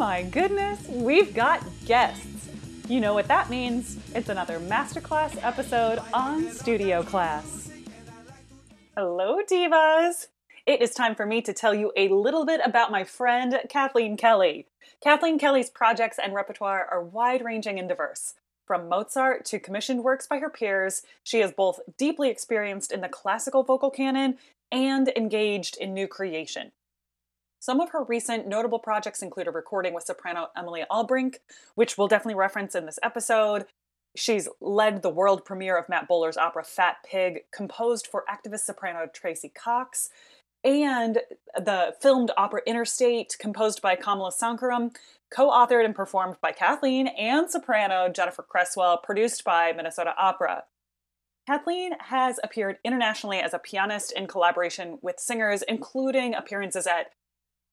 my goodness, we've got guests. You know what that means. It's another masterclass episode on Studio Class. Hello, Divas. It is time for me to tell you a little bit about my friend Kathleen Kelly. Kathleen Kelly's projects and repertoire are wide ranging and diverse. From Mozart to commissioned works by her peers, she is both deeply experienced in the classical vocal canon and engaged in new creation. Some of her recent notable projects include a recording with soprano Emily Albrink, which we'll definitely reference in this episode. She's led the world premiere of Matt Boehler's opera Fat Pig, composed for activist soprano Tracy Cox, and the filmed opera Interstate, composed by Kamala Sankaram, co authored and performed by Kathleen and soprano Jennifer Cresswell, produced by Minnesota Opera. Kathleen has appeared internationally as a pianist in collaboration with singers, including appearances at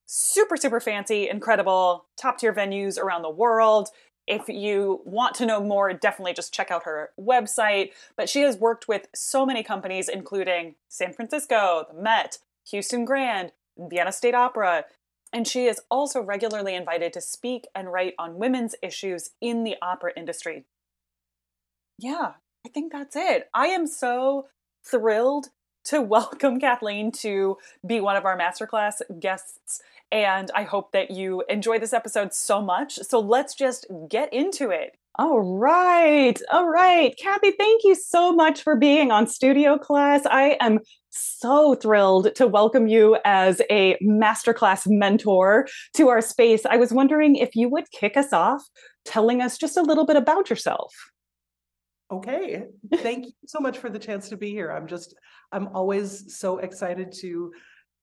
super, super fancy, incredible, top tier venues around the world. If you want to know more, definitely just check out her website. But she has worked with so many companies, including San Francisco, the Met, Houston Grand, Vienna State Opera, and she is also regularly invited to speak and write on women's issues in the opera industry. Yeah, I think that's it. I am so thrilled to welcome Kathleen to be one of our masterclass guests and I hope that you enjoy this episode so much. So let's just get into it. All right. All right. Kathy, thank you so much for being on Studio Class. I am so thrilled to welcome you as a masterclass mentor to our space. I was wondering if you would kick us off telling us just a little bit about yourself. Okay. Thank you so much for the chance to be here. I'm just, I'm always so excited to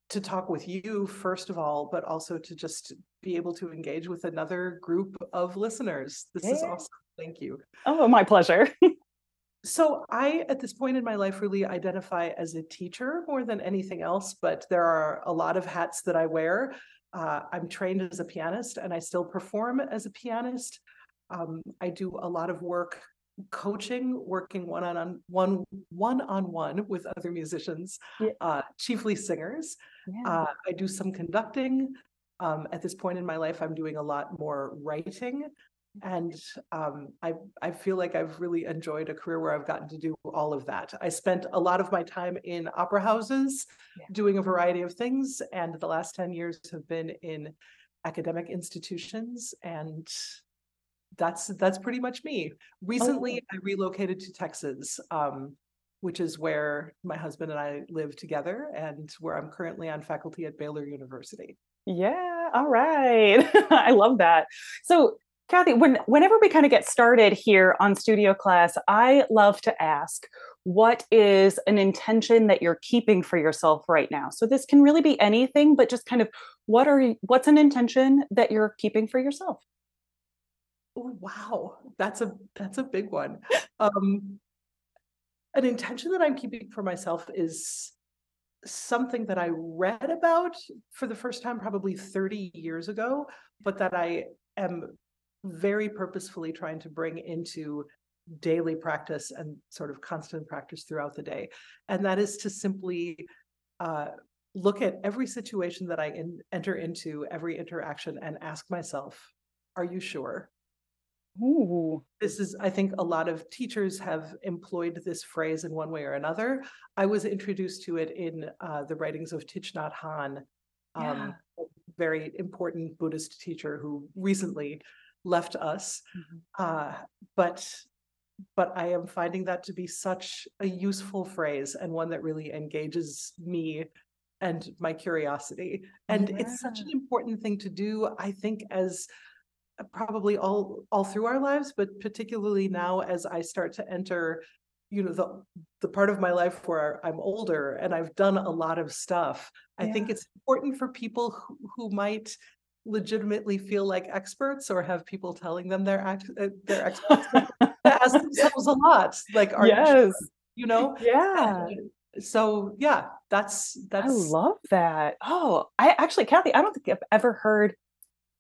to talk with you first of all, but also to just be able to engage with another group of listeners. This yeah. is awesome. Thank you. Oh, my pleasure. so I, at this point in my life, really identify as a teacher more than anything else, but there are a lot of hats that I wear. Uh, I'm trained as a pianist and I still perform as a pianist. Um, I do a lot of work coaching, working one on one one on one with other musicians, yeah. uh, chiefly singers. Yeah. Uh, I do some conducting. Um, at this point in my life, I'm doing a lot more writing, and um, I I feel like I've really enjoyed a career where I've gotten to do all of that. I spent a lot of my time in opera houses, yeah. doing a variety of things, and the last ten years have been in academic institutions and that's that's pretty much me. Recently, oh. I relocated to Texas, um, which is where my husband and I live together, and where I'm currently on faculty at Baylor University. Yeah, all right. I love that. So, Kathy, when whenever we kind of get started here on Studio Class, I love to ask, what is an intention that you're keeping for yourself right now? So this can really be anything, but just kind of what are what's an intention that you're keeping for yourself? Oh, wow, that's a that's a big one. Um, an intention that I'm keeping for myself is something that I read about for the first time probably 30 years ago, but that I am very purposefully trying to bring into daily practice and sort of constant practice throughout the day. And that is to simply uh, look at every situation that I in, enter into, every interaction, and ask myself, are you sure? Ooh. This is, I think, a lot of teachers have employed this phrase in one way or another. I was introduced to it in uh, the writings of Thich Nhat Hanh, um, yeah. very important Buddhist teacher who recently left us. Mm-hmm. Uh, but but I am finding that to be such a useful phrase and one that really engages me and my curiosity. And yeah. it's such an important thing to do, I think, as probably all all through our lives but particularly now as i start to enter you know the the part of my life where i'm older and i've done a lot of stuff i think it's important for people who, who might legitimately feel like experts or have people telling them they're act, uh, they're experts to ask themselves a lot like are yes. you, sure? you know yeah so yeah that's that's i love that oh i actually kathy i don't think i've ever heard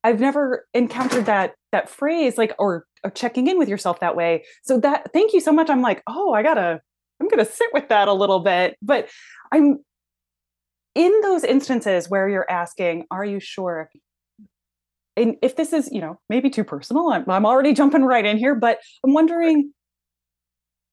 I've never encountered that that phrase like or, or checking in with yourself that way. So that thank you so much. I'm like, oh, I gotta, I'm gonna sit with that a little bit. But I'm in those instances where you're asking, are you sure? and if this is, you know, maybe too personal, I'm, I'm already jumping right in here, but I'm wondering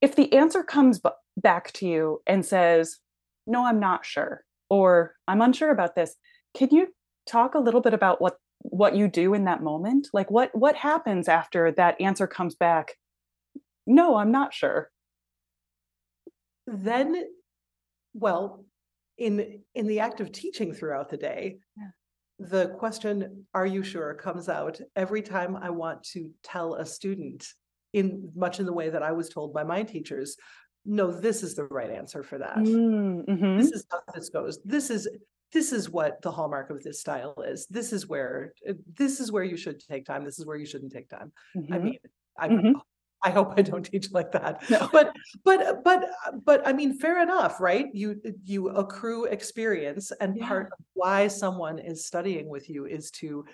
if the answer comes b- back to you and says, no, I'm not sure, or I'm unsure about this. Can you talk a little bit about what what you do in that moment? Like what what happens after that answer comes back no i'm not sure. Then well in in the act of teaching throughout the day Yeah. the question are you sure? comes out every time i want to tell a student in much in the way that i was told by my teachers no this is the right answer for that. Mm, mhm. this is how this goes. This is this is what the hallmark of this style is this is where uh, this is where you should take time this is where you shouldn't take time i Mhm. mean i Mhm. i hope i don't teach like that No. but but but but i mean fair enough right you you accrue experience and Yeah. part of why someone is studying with you is to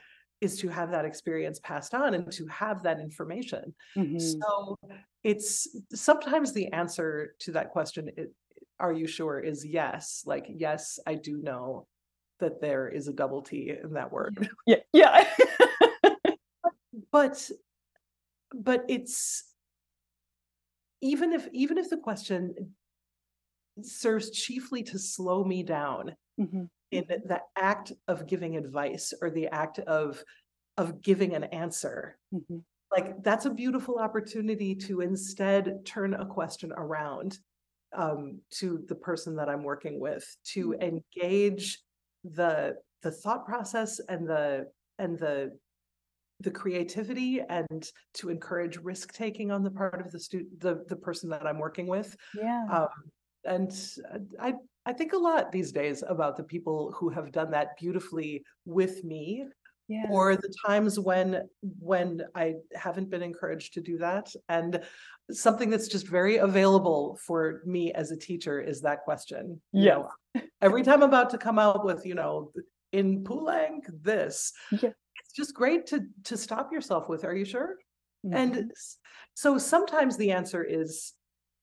is to have that experience passed on and to have that information Mhm. so it's sometimes the answer to that question i- are you sure is yes like yes i do know that there is a double t in that word yeah yeah but but it's even if even if the question serves chiefly to slow me down Mhm. in the act of giving advice or the act of of giving an answer Mhm. like that's a beautiful opportunity to instead turn a question around um, to the person that i'm working with to engage the the thought process and the and the the creativity and to encourage risk taking on the part of the student the the person that i'm working with. Yeah. Um, and I I think a lot these days about the people who have done that beautifully with me, yeah or the times when when I haven't been encouraged to do that. And something that's just very available for me as a teacher is that question. You know, every time I'm about to come out with, you know, in Poulenc this, Yeah. it's just great to to stop yourself with, are you sure? Mhm. And so sometimes the answer is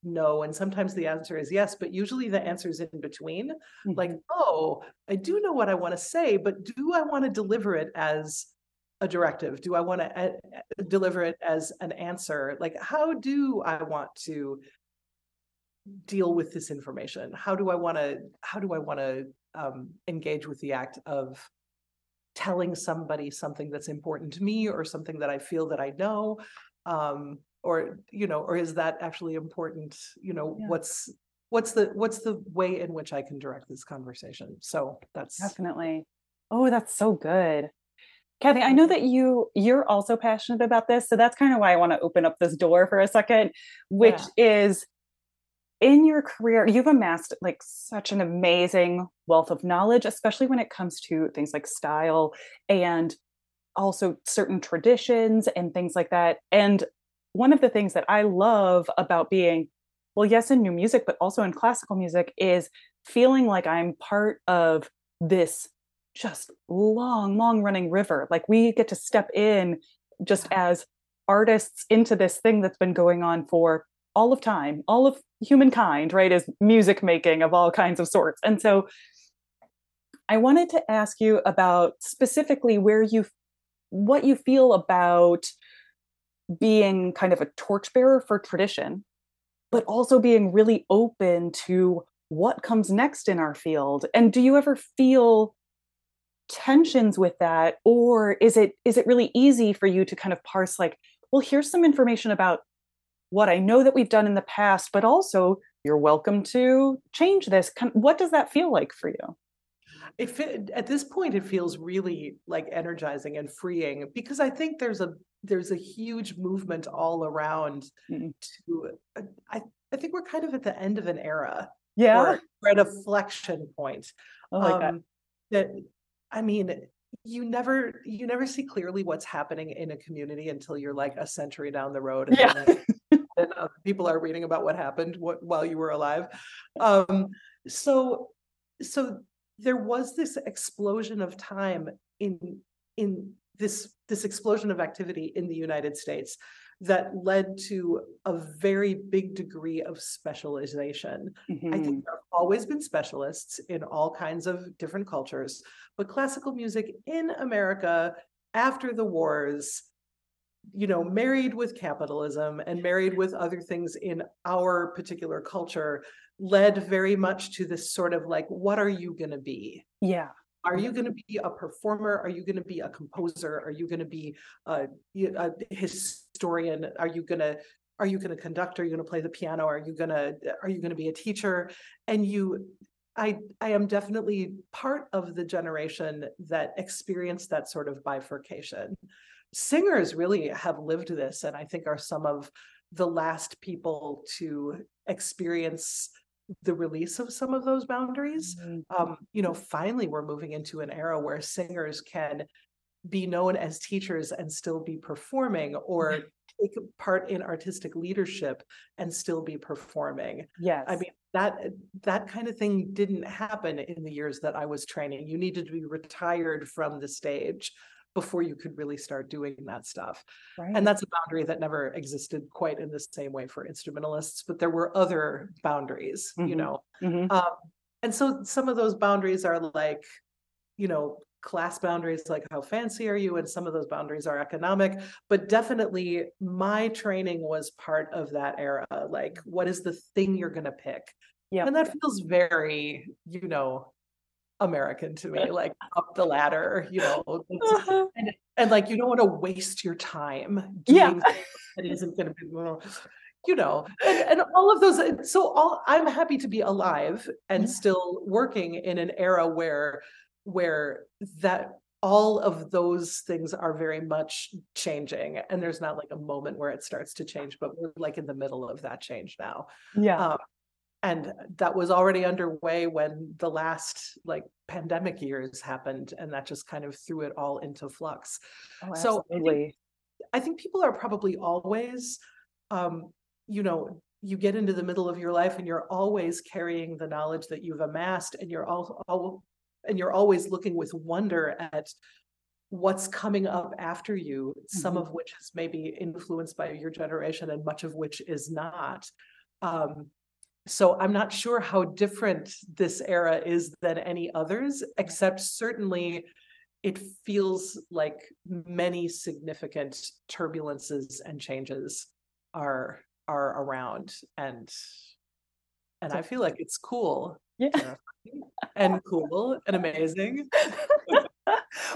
no, and sometimes the answer is yes, but usually the answer is in between. Like, Mhm. oh, I do know what I want to say, but do I want to deliver it as a directive? Do I want to uh, uh, deliver it as an answer? Like, how do I want to deal with this information? How do I want to, how do I want to um, engage with the act of telling somebody something that's important to me or something that I feel that I know? Um, or, you know, or is that actually important? You know, Yeah. what's, what's the, what's the way in which I can direct this conversation? So that's, definitely oh that's so good kathy i know that you you're also passionate about this so that's kind of why i want to open up this door for a second which is in your career you've amassed like such an amazing wealth of knowledge especially when it comes to things like style and also certain traditions and things like that and one of the things that i love about being well yes in new music but also in classical music is feeling like i'm part of this just long long running river. Like we get to step in just as artists into this thing that's been going on for all of time all of humankind right is music making of all kinds of sorts. And so i wanted to ask you about specifically where you what you feel about being kind of a torchbearer for tradition but also being really open to what comes next in our field. And do you ever feel tensions with that? Or is it is it really easy for you to kind of parse like well here's some information about what i know that we've done in the past but also you're welcome to change this. What does that feel like for you? It at this point it feels really like energizing and freeing because I think there's a there's a huge movement all around Mm. to uh, I I think we're kind of at the end of an era yeah we're at a flexion point. that um, that I mean you never you never see clearly what's happening in a community until you're like a century down the road and, Yeah. then- and other people are reading about what happened wh- while you were alive um so so there was this explosion of time in in this this explosion of activity in the United States that led to a very big degree of specialization I Mhm. think there have always been specialists in all kinds of different cultures, but classical music in America after the wars, you know, married with capitalism and married with other things in our particular culture led very much to this sort of like, what are you going to be? Yeah. Are you mm-hmm. going to be a performer? Are you going to be a composer? Are you going to be a, a historian? Are you going to are you going to conduct? Are you going to play the piano? Are you going to are you going to be a teacher? And you I I am definitely part of the generation that experienced that sort of bifurcation. Singers really have lived this and I think are some of the last people to experience the release of some of those boundaries. Mm-hmm. Um, you know, finally, we're moving into an era where singers can be known as teachers and still be performing, or mm-hmm. take part in artistic leadership and still be performing. Yes, I mean that that kind of thing didn't happen in the years that I was training. You needed to be retired from the stage before you could really start doing that stuff. Right. And that's a boundary that never existed quite in the same way for instrumentalists, but there were other boundaries, mm-hmm. you know. Mm-hmm. Um, and so some of those boundaries are like, you know, class boundaries, like how fancy are you? And some of those boundaries are economic, but definitely my training was part of that era. Like, what is the thing you're going to pick? Yeah. And that feels very, you know, American to me, like up the ladder, you know, uh-huh. and, and like you don't want to waste your time doing yeah. that isn't going to be, you know, and, and all of those. So all I'm happy to be alive and yeah. still working in an era where where that all of those things are very much changing and there's not like a moment where it starts to change but we're like in the middle of that change now yeah um, and that was already underway when the last like pandemic years happened and that just kind of threw it all into flux. Oh, so I think, I think, people are probably always um, you know you get into the middle of your life and you're always carrying the knowledge that you've amassed and you're all, all and you're always looking with wonder at what's coming up after you mm-hmm. some of which is maybe influenced by your generation and much of which is not. Um, so I'm not sure how different this era is than any others, except certainly it feels like many significant turbulences and changes are are around and and I feel like it's cool. Yeah. And cool and amazing.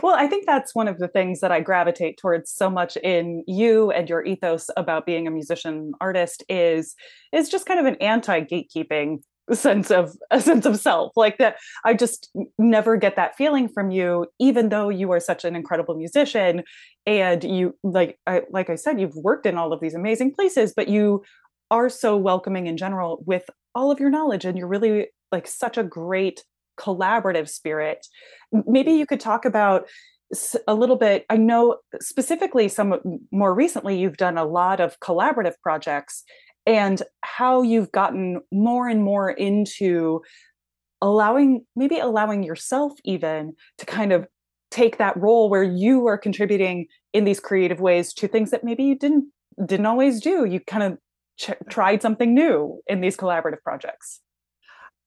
well, I think that's one of the things that I gravitate towards so much in you and your ethos about being a musician artist is is just kind of an anti-gatekeeping sense of a sense of self. Like that i just never get that feeling from you even though you are such an incredible musician and you like I, like i said you've worked in all of these amazing places but you are so welcoming in general with all of your knowledge and you're really like such a great collaborative spirit. Maybe mm. you could talk about a little bit. I know specifically some more recently, you've done a lot of collaborative projects and how you've gotten more and more into allowing, maybe allowing yourself even to kind of take that role where you are contributing in these creative ways to things that maybe you didn't didn't always do you kind of ch- tried something new in these collaborative projects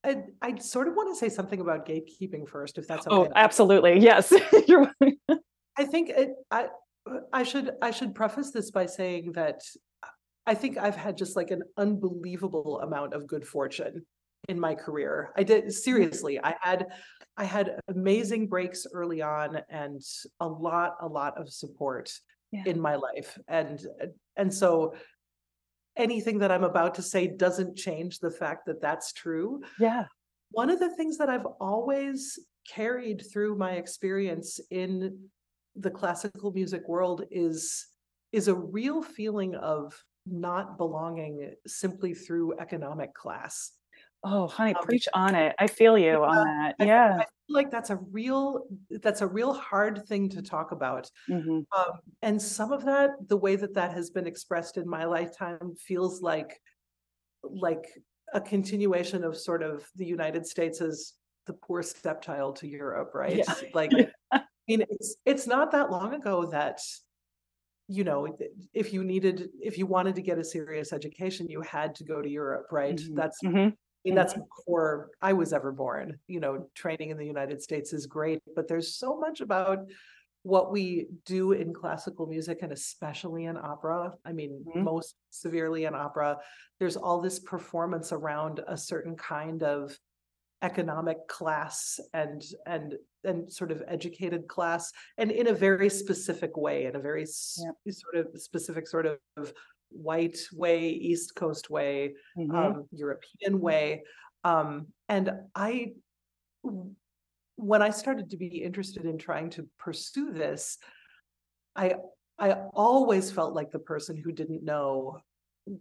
I, I sort of want to say something about gatekeeping first, if that's oh, okay. Oh, absolutely. Yes. I think it, I, I should I should preface this by saying that I think I've had just like an unbelievable amount of good fortune in my career. I did seriously. I had I had amazing breaks early on and a lot a lot of support yeah. in my life. And and so anything that I'm about to say doesn't change the fact that that's true. Yeah. One of the things that I've always carried through my experience in the classical music world is is a real feeling of not belonging simply through economic class. Oh, honey, um, preach on it. I feel you yeah, on that. Yeah. I feel like that's a real that's a real hard thing to talk about. Mm-hmm. Um, and some of that, the way that that has been expressed in my lifetime feels like like a continuation of sort of the United States as the poor stepchild to Europe, right? Yeah. Like I mean it's it's not that long ago that you know if you needed if you wanted to get a serious education you had to go to europe right mm-hmm. that's mm-hmm mean, that's mm-hmm. before I was ever born. You know, training in the United States is great, but there's so much about what we do in classical music and especially in opera i mean Mhm. most severely in opera there's all this performance around a certain kind of economic class and and and sort of educated class and in a very specific way in a very s- sort of specific sort of white way east coast way Mhm. um, European way. Um, and I, when I started to be interested in trying to pursue this, I I always felt like the person who didn't know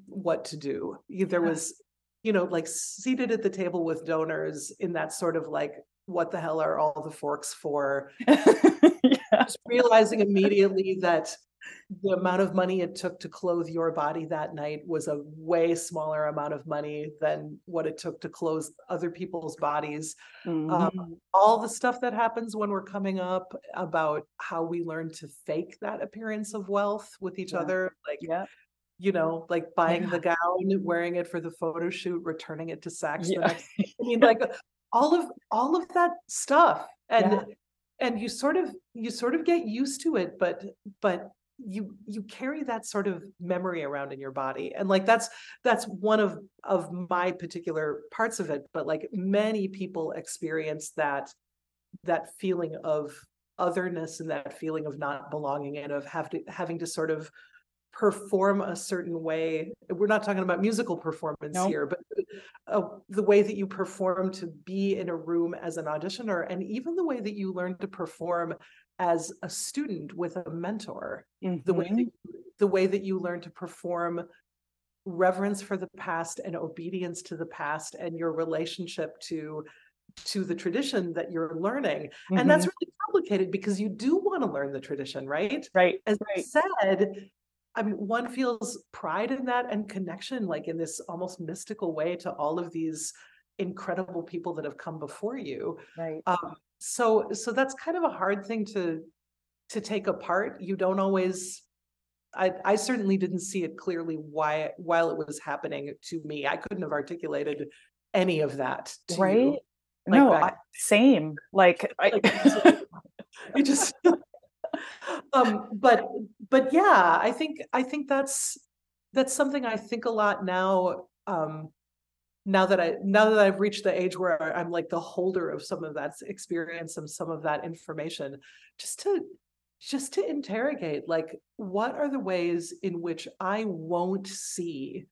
what to do. There was, you know, like seated at the table with donors in that sort of like, what the hell are all the forks for? yeah. Just realizing immediately that the amount of money it took to clothe your body that night was a way smaller amount of money than what it took to clothe other people's bodies. Mhm. Um, all the stuff that happens when we're coming up about how we learn to fake that appearance of wealth with each Yeah. other, like yeah. you know, like buying Yeah. the gown, wearing it for the photo shoot, returning it to Saks Yeah. next. I mean, like all of all of that stuff, and and you sort of you sort of get used to it, but but you you carry that sort of memory around in your body, and like that's that's one of of my particular parts of it. But like many people experience that that feeling of otherness and that feeling of not belonging and of have to having to sort of perform a certain way we're not talking about musical performance Nope. here but uh, the way that you perform to be in a room as an auditioner and even the way that you learn to perform as a student with a mentor the way that, the way that you learn to perform reverence for the past and obedience to the past and your relationship to to the tradition that you're learning and that's Mhm. really complicated because you do want to learn the tradition right right. as Right. I said, I mean, one feels pride in that and connection, like in this almost mystical way to all of these incredible people that have come before you. Right. Um, so, so that's kind of a hard thing to to take apart. You don't always. I, I certainly didn't see it clearly why while it was happening to me. I couldn't have articulated any of that. To you. right. like no, I, same. Like, I, it just um but but yeah i think i think that's that's something i think a lot now um now that i now that i've reached the age where i'm like the holder of some of that experience and some of that information just to just to interrogate like what are the ways in which i won't see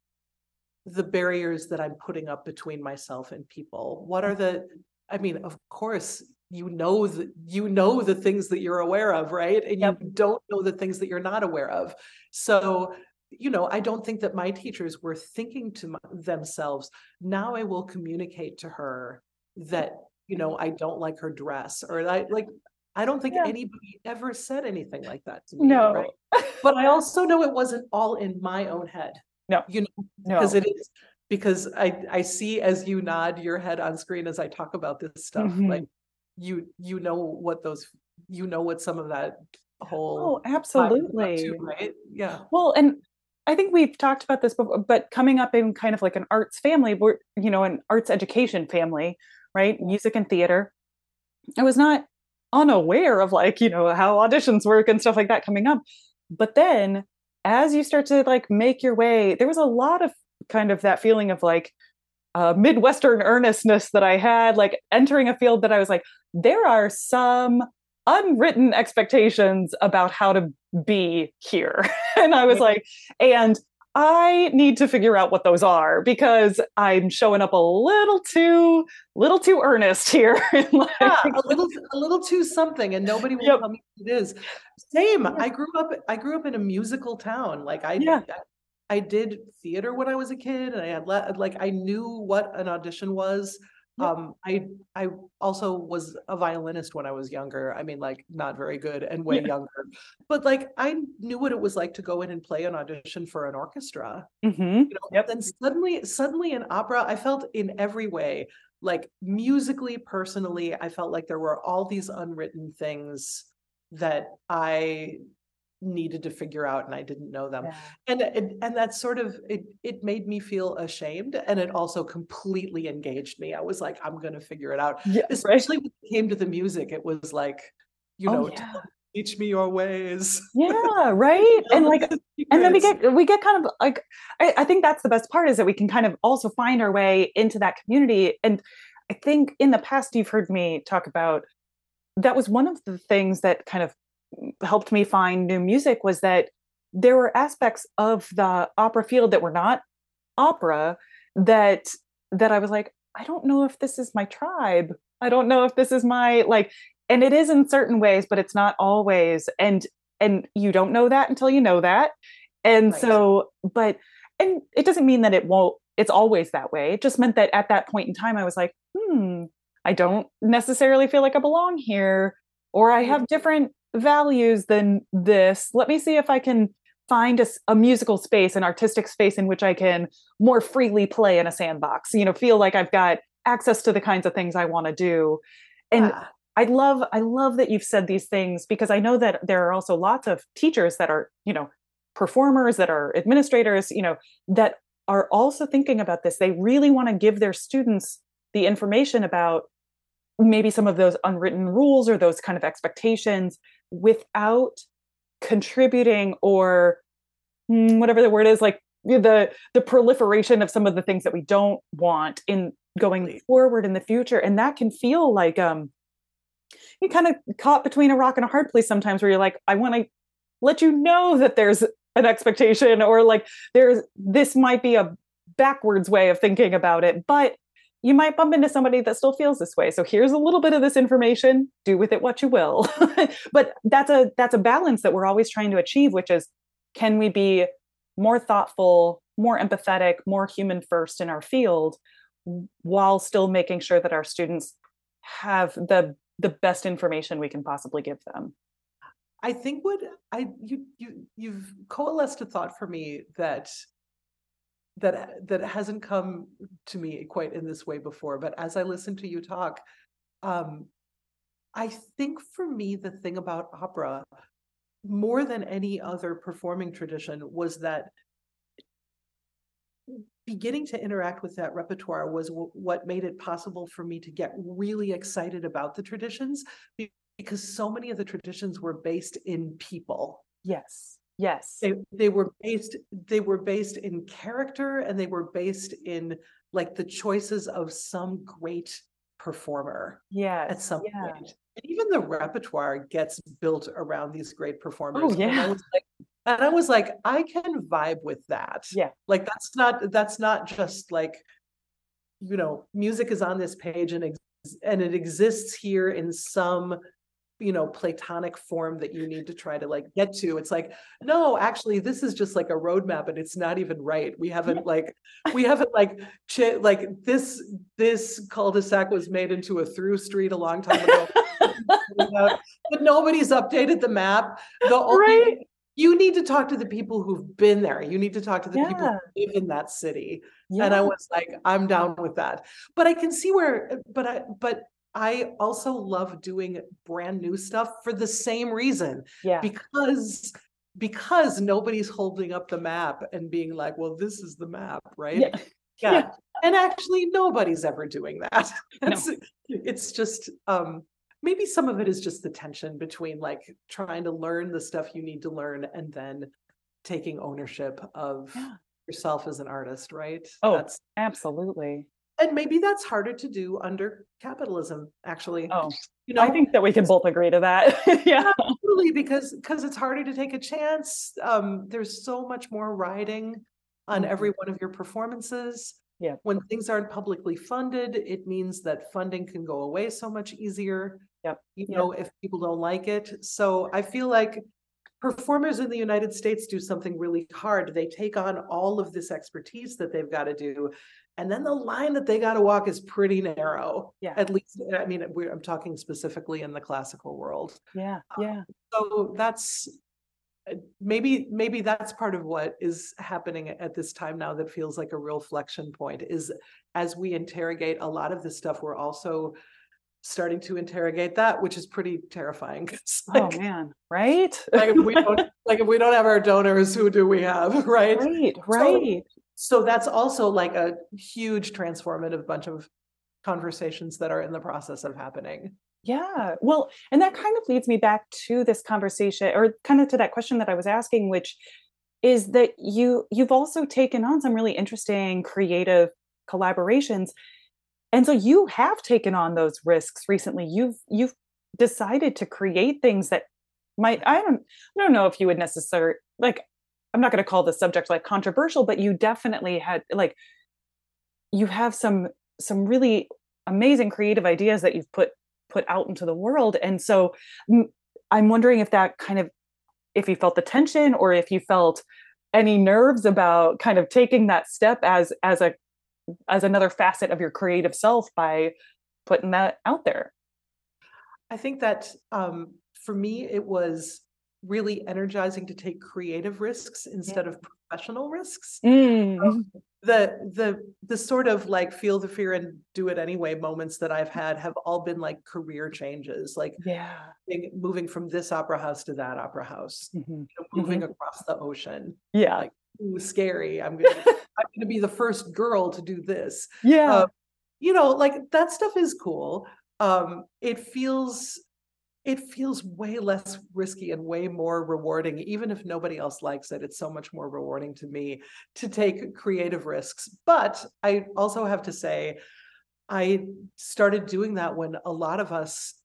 the barriers that i'm putting up between myself and people? What are the i mean of course you know that you know the things that you're aware of right? And Yep. you don't know the things that you're not aware of. So you know i don't think that my teachers were thinking to my, themselves now i will communicate to her that you know i don't like her dress or i like i don't think Yeah. anybody ever said anything like that to me no. right but i also know it wasn't all in my own head No. you know No. because it is because i i see as you nod your head on screen as i talk about this stuff Mhm. like you you know what those you know what some of that whole Oh, is about absolutely. too, right yeah Well, and I think we've talked about this before, but coming up in kind of like an arts family, you know, an arts education family, right? Music and theater. I was not unaware of like, you know, how auditions work and stuff like that coming up. But then as you start to like make your way, there was a lot of kind of that feeling of like, uh, Midwestern earnestness that I had, like entering a field that I was like, there are some unwritten expectations about how to be here. and I was like, and I need to figure out what those are because I'm showing up a little too, little too earnest here. Like, yeah, a little a little too something and nobody will Yep. tell me what it is same Yeah. i grew up i grew up in a musical town like i Yeah. I, I did theater when i was a kid and i had like i knew what an audition was. Um i i also was a violinist when i was younger i mean like not very good and way Yeah. younger but like i knew what it was like to go in and play an audition for an orchestra Mhm. you know Yep. then suddenly suddenly in opera i felt in every way like musically personally i felt like there were all these unwritten things that i needed to figure out and i didn't know them Yeah. and and, and that sort of it it made me feel ashamed and it also completely engaged me i was like i'm going to figure it out Yeah, right. especially when it came to the music it was like you Oh, know yeah. teach me your ways. Yeah, right. and like, and then we get we get kind of like I, I think that's the best part is that we can kind of also find our way into that community. And I think in the past you've heard me talk about that was one of the things that kind of helped me find new music was that there were aspects of the opera field that were not opera that that I was like, I don't know if this is my tribe. I don't know if this is my like and it is in certain ways but it's not always and and you don't know that until you know that. And right. so but and it doesn't mean that it won't it's always that way. It just meant that at that point in time I was like, hmm, I don't necessarily feel like I belong here or I have different values than this. Let me see if I can find a, a, musical space, an artistic space in which I can more freely play in a sandbox, you know, feel like I've got access to the kinds of things I want to do. And yeah. I love, I love that you've said these things because I know that there are also lots of teachers that are, you know, performers that are administrators, you know, that are also thinking about this. They really want to give their students the information about maybe some of those unwritten rules or those kind of expectations without contributing or mm, whatever the word is like the the proliferation of some of the things that we don't want in going forward in the future. And that can feel like um you kind of caught between a rock and a hard place sometimes where you're like i want to let you know that there's an expectation or like there's this might be a backwards way of thinking about it but you might bump into somebody that still feels this way. So here's a little bit of this information. Do with it what you will. But that's a that's a balance that we're always trying to achieve which is can we be more thoughtful more empathetic more human first in our field while still making sure that our students have the the best information we can possibly give them? I think what i you you you've coalesced a thought for me that that that hasn't come to me quite in this way before but as i listen to you talk um i think for me the thing about opera more than any other performing tradition was that beginning to interact with that repertoire was w- what made it possible for me to get really excited about the traditions because so many of the traditions were based in people. Yes Yes. They they were based they were based in character and they were based in like the choices of some great performer. Yeah. At some yeah. point. And even the repertoire gets built around these great performers. Oh, yeah. And I was like, and I was like, I can vibe with that. Yeah. Like that's not that's not just like, you know, music is on this page and ex- and it exists here in some you know platonic form that you need to try to like get to it's like no actually this is just like a roadmap and it's not even right. We haven't like we haven't like ch- like this this cul-de-sac was made into a through street a long time ago. But nobody's updated the map. The right. you need to talk to the people who've been there. You need to talk to the yeah. people who live in that city. Yeah. and i was like i'm down with that. But i can see where but i but I also love doing brand new stuff for the same reason. Yeah. Because because nobody's holding up the map and being like, well, this is the map, right? Yeah. yeah. yeah. And actually nobody's ever doing that. it's, no. it's just um maybe some of it is just the tension between like trying to learn the stuff you need to learn and then taking ownership of yeah. yourself as an artist, right? Oh, That's absolutely and maybe that's harder to do under capitalism actually. Oh you know? I think that we can both agree to that. Yeah. Absolutely because because it's harder to take a chance. Um there's so much more riding on mm-hmm. every one of your performances. Yeah. When things aren't publicly funded it means that funding can go away so much easier yep. you know if people don't like it. So i feel like performers in the United States do something really hard. They take on all of this expertise that they've got to do and then the line that they got to walk is pretty narrow. Yeah. At least, I mean, I'm talking specifically in the classical world. Yeah. Um, yeah. Um, so that's uh, maybe maybe that's part of what is happening at this time now that feels like a real flexion point is as we interrogate a lot of this stuff we're also starting to interrogate that which is pretty terrifying oh, like, oh man right like if we don't like if we don't have our donors who do we have right right right so, so that's also like a huge transformative bunch of conversations that are in the process of happening Yeah. Well, and that kind of leads me back to this conversation or kind of to that question that I was asking which is that you you've also taken on some really interesting creative collaborations. And so you have taken on those risks recently. You've you've decided to create things that might I don't I don't know if you would necessarily like I'm not going to call the subject like controversial, but you definitely had like you have some some really amazing creative ideas that you've put put out into the world and so i'm wondering if that kind of if you felt the tension or if you felt any nerves about kind of taking that step as as a as another facet of your creative self by putting that out there i think that um for me it was really energizing to take creative risks instead of professional risks. Mm. Um, the the the sort of like feel the fear and do it anyway moments that I've had have all been like career changes, like yeah, moving from this opera house to that opera house, mm-hmm. you know, moving mm-hmm. across the ocean. Yeah, like ooh, scary. I'm gonna I'm gonna be the first girl to do this. Yeah, uh, you know, like that stuff is cool. Um, it feels it feels way less risky and way more rewarding even if nobody else likes it it's so much more rewarding to me to take creative risks but i also have to say i started doing that when a lot of us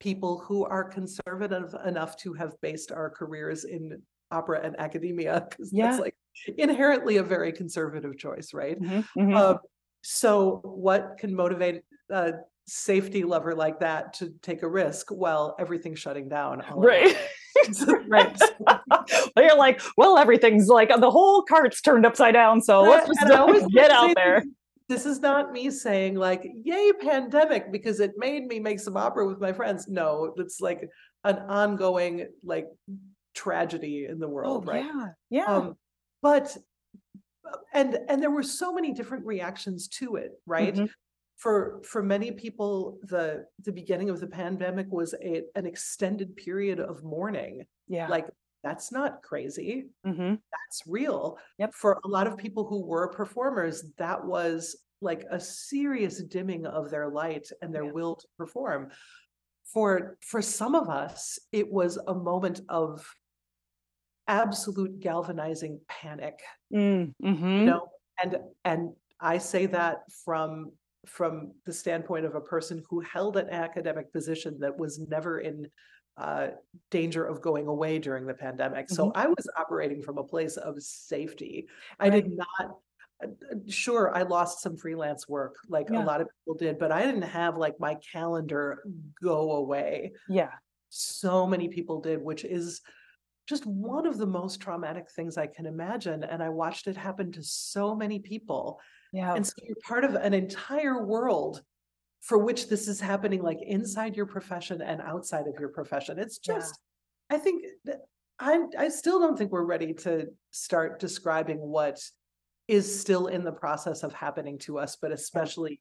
people who are conservative enough to have based our careers in opera and academia because yeah. that's like inherently a very conservative choice right mm-hmm, mm-hmm. Um, so what can motivate a safety lover like that to take a risk while everything's shutting down. Right. right. They're like, well, everything's like the whole cart's turned upside down. So let's just get out there. This is not me saying like, yay, pandemic, because it made me make some opera with my friends. No, it's like an ongoing like tragedy in the world, oh, right? Yeah. Yeah. Um, but and and there were so many different reactions to it, right? Mm-hmm. For for many people the the beginning of the pandemic was a, an extended period of mourning. Yeah. Like that's not crazy. Mm-hmm. that's real. Yep. For a lot of people who were performers that was like a serious dimming of their light and their yeah. will to perform. For for some of us it was a moment of absolute galvanizing panic mm, mm-hmm. you know and and i say that from from the standpoint of a person who held an academic position that was never in uh, danger of going away during the pandemic. Mm-hmm. So I was operating from a place of safety. Right. I did not. Uh, uh, sure, I lost some freelance work, like yeah. a lot of people did, but I didn't have like my calendar go away. Yeah. So many people did, which is just one of the most traumatic things I can imagine. And I watched it happen to so many people. Yeah. And so you're part of an entire world for which this is happening, like inside your profession and outside of your profession. It's just, yeah. I think I I still don't think we're ready to start describing what is still in the process of happening to us, but especially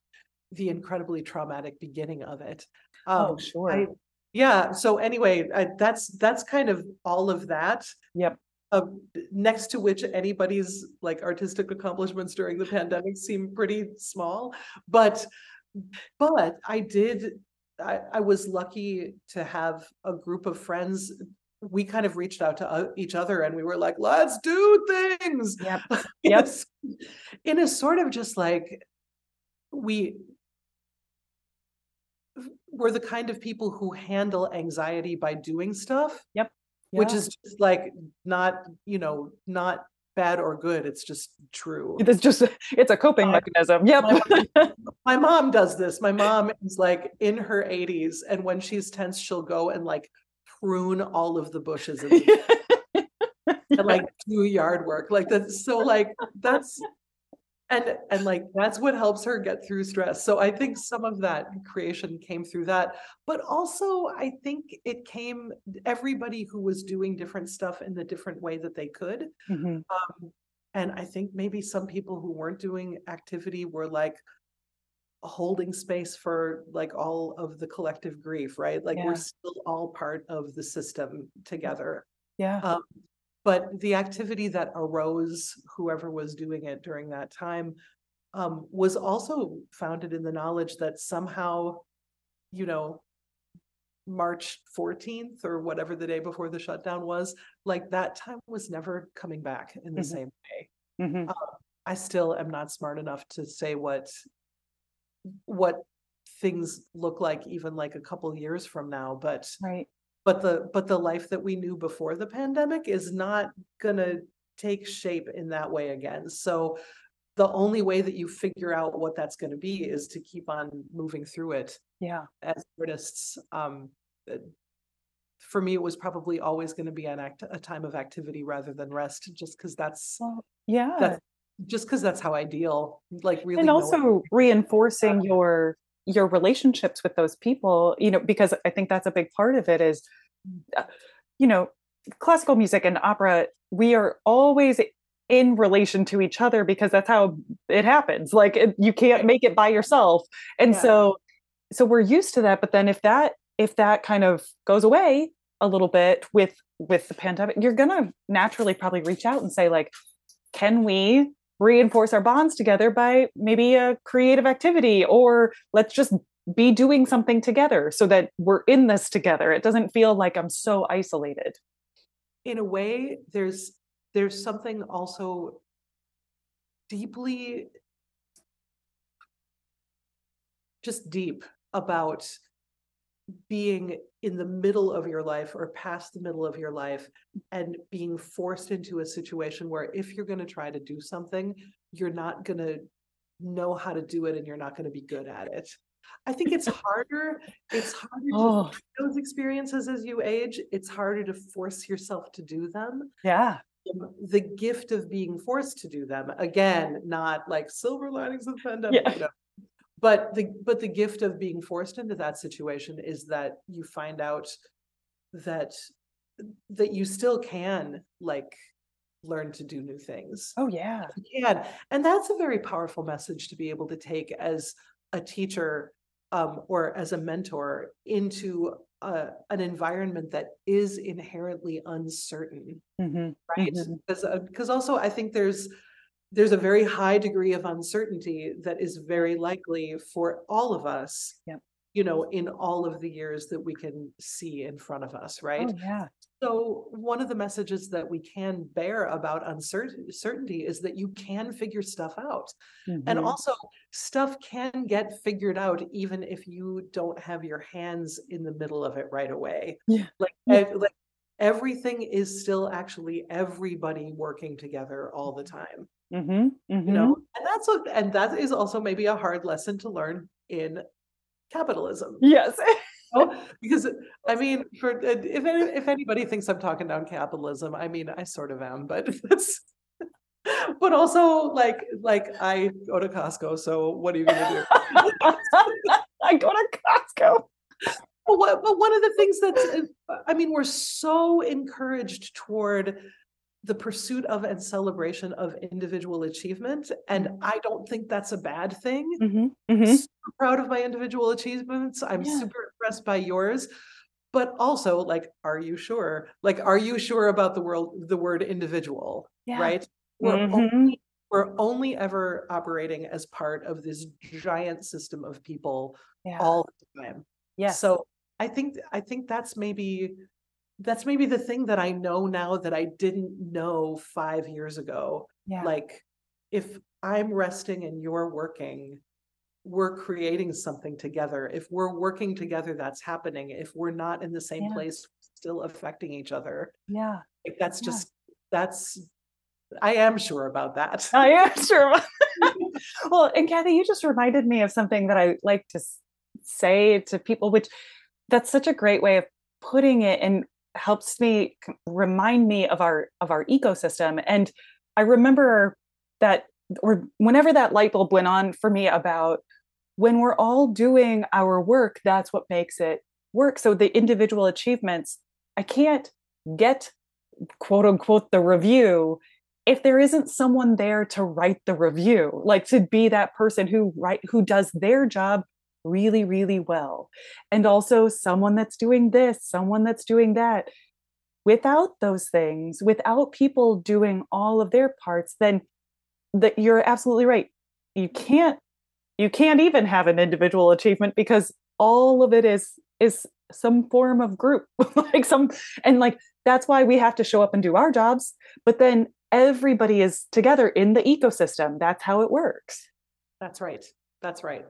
the incredibly traumatic beginning of it. Um, oh, sure. I, yeah. So anyway, I, that's that's kind of all of that. Yep uh, next to which anybody's like artistic accomplishments during the pandemic seem pretty small but but i did I, I was lucky to have a group of friends we kind of reached out to uh, each other and we were like let's do things yep yes in a sort of just like we we're the kind of people who handle anxiety by doing stuff yep. which is just like not you know not bad or good it's just true. It's just it's a coping my, mechanism yep. my mom, my mom does this my mom is like in her 80s and when she's tense she'll go and like prune all of the bushes and like do yard work like that's so like that's and and like that's what helps her get through stress. So i think some of that creation came through that. But also i think it came everybody who was doing different stuff in the different way that they could. Mm-hmm. um, and i think maybe some people who weren't doing activity were like holding space for like all of the collective grief right? Like yeah. we're still all part of the system together. Yeah. Um, but the activity that arose, whoever was doing it during that time, um, was also founded in the knowledge that somehow, you know, March 14th or whatever the day before the shutdown was, like that time was never coming back in the Mhm. same way. Mhm. I still am not smart enough to say what what things look like even like a couple years from now, but Right. But the but the life that we knew before the pandemic is not gonna take shape in that way again. So the only way that you figure out what that's gonna be is to keep on moving through it Yeah. as artists. Um, uh, for me, it was probably always gonna be an act, a time of activity rather than rest, just because that's Well, yeah. that's just because that's how I deal. Like really, and also reinforcing your your relationships with those people you know because i think that's a big part of it is uh, you know classical music and opera we are always in relation to each other because that's how it happens. Like it, you can't make it by yourself. And Yeah. so so we're used to that but then if that if that kind of goes away a little bit with with the pandemic you're gonna naturally probably reach out and say like can we reinforce our bonds together by maybe a creative activity or let's just be doing something together so that we're in this together. It doesn't feel like i'm so isolated. In a way, there's there's something also deeply just deep about being in the middle of your life or past the middle of your life and being forced into a situation where if you're going to try to do something, you're not going to know how to do it and you're not going to be good at it. I think it's harder. It's harder Oh. to those experiences as you age. It's harder to force yourself to do them. yeah Um, The gift of being forced to do them, again, not like silver linings of the pandemic. Yeah. you know, But the but the gift of being forced into that situation is that you find out that that you still can like learn to do new things. oh yeah can. And that's a very powerful message to be able to take as a teacher um, or as a mentor into a, an environment that is inherently uncertain, hmm right? Because because also I think there's there's a very high degree of uncertainty that is very likely for all of us. Yep. You know, in all of the years that we can see in front of us, right? oh yeah So one of the messages that we can bear about uncertainty is that you can figure stuff out. And Mhm. also stuff can get figured out even if you don't have your hands in the middle of it right away. Yeah. Like, Yeah. like everything is still actually everybody working together all the time. Mhm. You Mhm. know, and that's a, and that is also maybe a hard lesson to learn in capitalism. yes Oh, because I mean, for if any, if anybody thinks I'm talking down capitalism, I mean, I sort of am, but that's. But also, like, like I go to Costco, so what are you gonna do? i go to costco But what, but one of the things that's, I mean, we're so encouraged toward the pursuit of and celebration of individual achievement, and I don't think that's a bad thing. Mhm. Mhm. super proud of my individual achievements. I'm Yeah. super impressed by yours. But also, like, are you sure? Like, are you sure about the world, the word individual? Yeah. Right? We're Mhm. only we're only ever operating as part of this giant system of people yeah all the time. Yeah. So I think I think that's maybe that's maybe the thing that I know now that I didn't know five years ago yeah like if i'm resting and you're working we're creating something together if we're working together that's happening if we're not in the same Yeah. place still affecting each other yeah like that's Yeah. just that's i am sure about that I am sure. well, and Kathy, you just reminded me of something that I like to say to people, which that's such a great way of putting it and helps me remind me of our of our ecosystem. And I remember that or whenever that light bulb went on for me about when we're all doing our work, that's what makes it work. So the individual achievements, I can't get quote unquote the review if there isn't someone there to write the review like to be that person who write who does their job really really well. And also someone that's doing this someone that's doing that. Without those things without people doing all of their parts then that you're absolutely right. You can't you can't even have an individual achievement because all of it is is some form of group like some and like that's why we have to show up and do our jobs. But then everybody is together in the ecosystem. That's how it works. That's right. That's right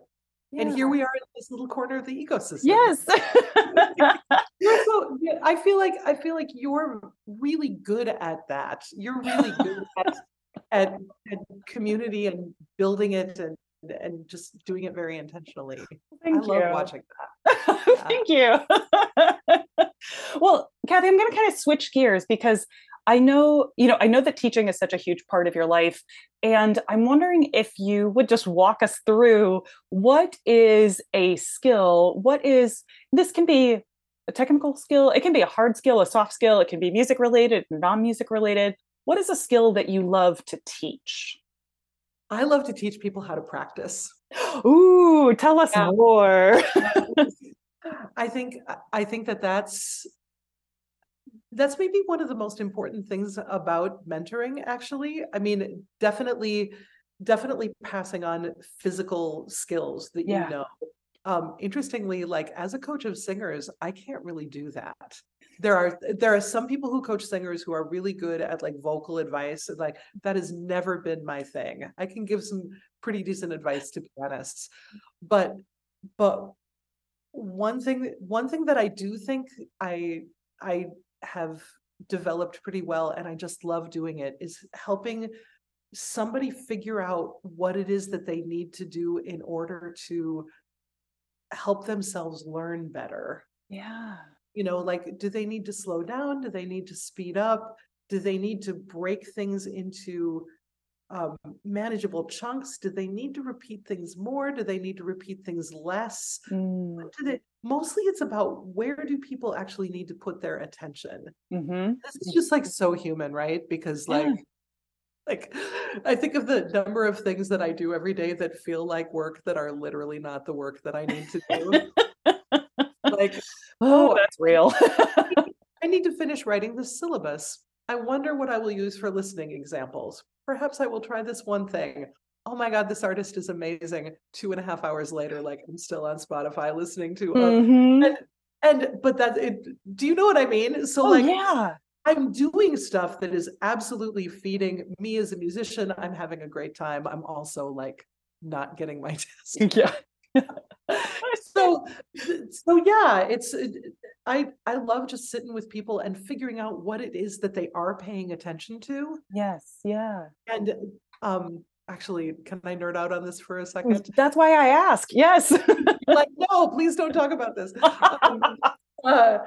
yeah. and here we are in this little corner of the ecosystem yes so i feel like i feel like you're really good at that you're really good at, at, at community and building it and and just doing it very intentionally. Thank I you. love watching that. Thank you. well, Kathy, I'm going to kind of switch gears because I know, you know, I know that teaching is such a huge part of your life. And I'm wondering if you would just walk us through what is a skill? What is, this can be a technical skill, it can be a hard skill, a soft skill, it can be music related, non music related. What is a skill that you love to teach? I love to teach people how to practice. Ooh, tell us yeah. more. I think I think that that's that's maybe one of the most important things about mentoring actually. I mean, definitely definitely passing on physical skills that yeah. you know. Um interestingly like as a coach of singers, I can't really do that there are there are some people who coach singers who are really good at like vocal advice and like that has never been my thing i can give some pretty decent advice to pianists but but one thing one thing that i do think i i have developed pretty well and i just love doing it is helping somebody figure out what it is that they need to do in order to help themselves learn better. Yeah. You know like do they need to slow down? Do they need to speed up? Do they need to break things into um, manageable chunks? Do they need to repeat things more? Do they need to repeat things less? Mm. they, mostly it's about where do people actually need to put their attention mm-hmm. this is just like so human right because like yeah. like i think of the number of things that i do every day that feel like work that are literally not the work that i need to do like oh, oh that's real. I need to finish writing the syllabus. I wonder what I will use for listening examples. Perhaps I will try this one thing. Oh my God, this artist is amazing. Two and a half hours later, like I'm still on Spotify listening to. Uh, mm-hmm. and, and but that it. Do you know what I mean? So oh, like, yeah, I'm doing stuff that is absolutely feeding me as a musician. I'm having a great time. I'm also like not getting my test. Yeah. so so yeah it's i i love just sitting with people and figuring out what it is that they are paying attention to yes yeah and um actually can i nerd out on this for a second that's why i ask yes like no please don't talk about this um, uh,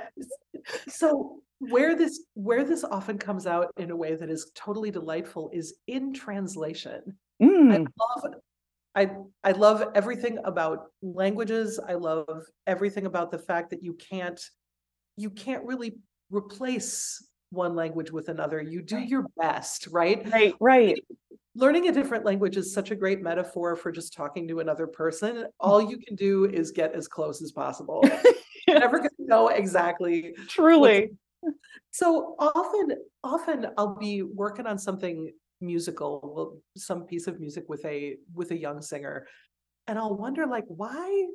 so where this where this often comes out in a way that is totally delightful is in translation mm. I love I I love everything about languages. I love everything about the fact that you can't you can't really replace one language with another. You do your best, right? Right, right. Learning a different language is such a great metaphor for just talking to another person. Mm. All you can do is get as close as possible. You're never going to know exactly. Truly. So often, often I'll be working on something musical some piece of music with a with a young singer and i'll wonder like why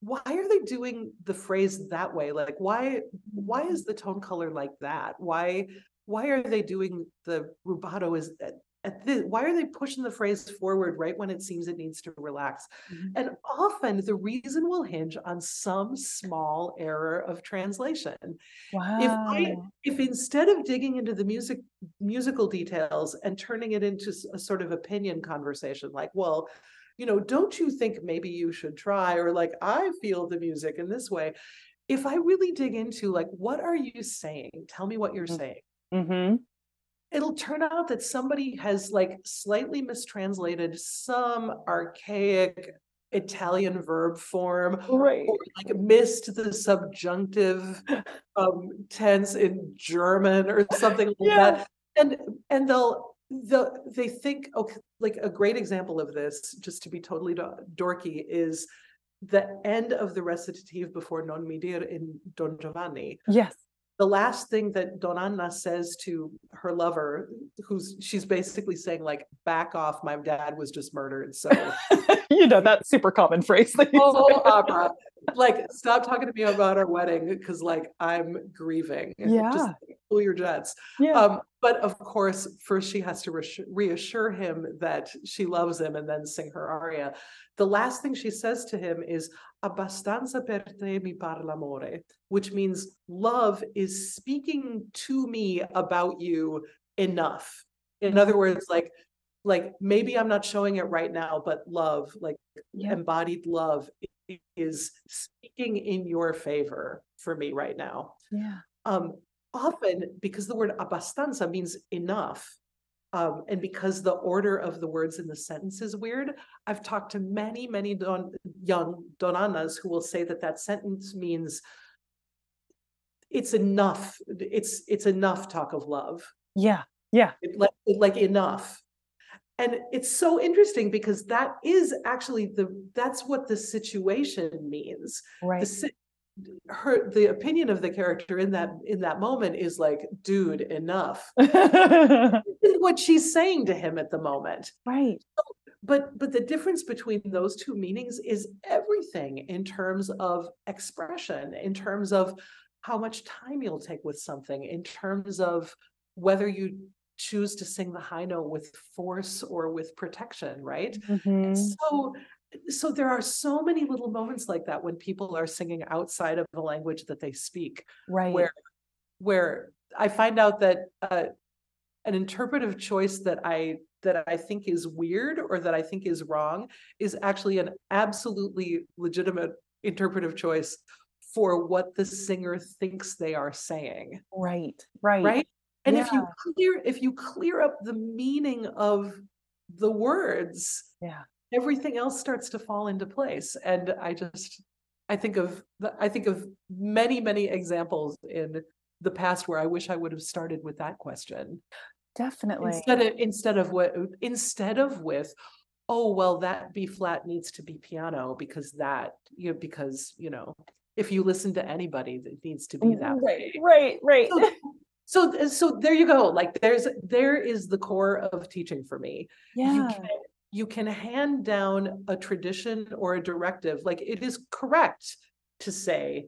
why are they doing the phrase that way like why why is the tone color like that why why are they doing the rubato is at this, why are they pushing the phrase forward right when it seems it needs to relax? Mm-hmm. And often the reason will hinge on some small error of translation. Wow. If I, if instead of digging into the music musical details and turning it into a sort of opinion conversation, like, well, you know, don't you think maybe you should try, or like, I feel the music in this way. If I really dig into like, what are you saying? Tell me what you're mm-hmm. saying. Mm-hmm it'll turn out that somebody has like slightly mistranslated some archaic Italian verb form, right? Or like missed the subjunctive um, tense in German or something like yeah. that, and and they'll they'll they think okay, like a great example of this, just to be totally dorky, is the end of the recitative before Non mi dire in Don Giovanni. Yes the last thing that Donna says to her lover, who's she's basically saying like, "Back off, my dad was just murdered." So you know that super common phrase. That oh, opera. like stop talking to me about our wedding because like I'm grieving. Yeah. Just cool your jets. Yeah. Um, but of course, first she has to reassure him that she loves him and then sing her aria. The last thing she says to him is abbastanza per te mi parla amore, which means love is speaking to me about you enough. In other words, like like maybe I'm not showing it right now, but love, like Yeah. embodied love is speaking in your favor for me right now. yeah. Um, often because the word abbastanza means enough. Um, and because the order of the words in the sentence is weird, I've talked to many, many don, young Donna Annas who will say that that sentence means it's enough. It's it's enough talk of love Yeah. Yeah. it, like, like enough and it's so interesting because that is actually the that's what the situation means Right. si- her the opinion of the character in that in that moment is like dude enough what she's saying to him at the moment Right. but but the difference between those two meanings is everything in terms of expression in terms of how much time you'll take with something in terms of whether you choose to sing the high note with force or with protection right Mhm. so so there are so many little moments like that when people are singing outside of the language that they speak Right. where where I find out that uh, an interpretive choice that I that I think is weird or that I think is wrong is actually an absolutely legitimate interpretive choice for what the singer thinks they are saying Right. Right. right and if you clear if you clear up the meaning of the words Yeah. everything else starts to fall into place and i just i think of the- i think of many many examples in the past where i wish i would have started with that question Definitely. instead of instead of what instead of with oh well that b flat needs to be piano because that you know because you know if you listen to anybody that needs to be that way Right. Right. Right. so so uh, so there you go like there's there is the core of teaching for me you Yeah. can you can hand down a tradition or a directive like it is correct to say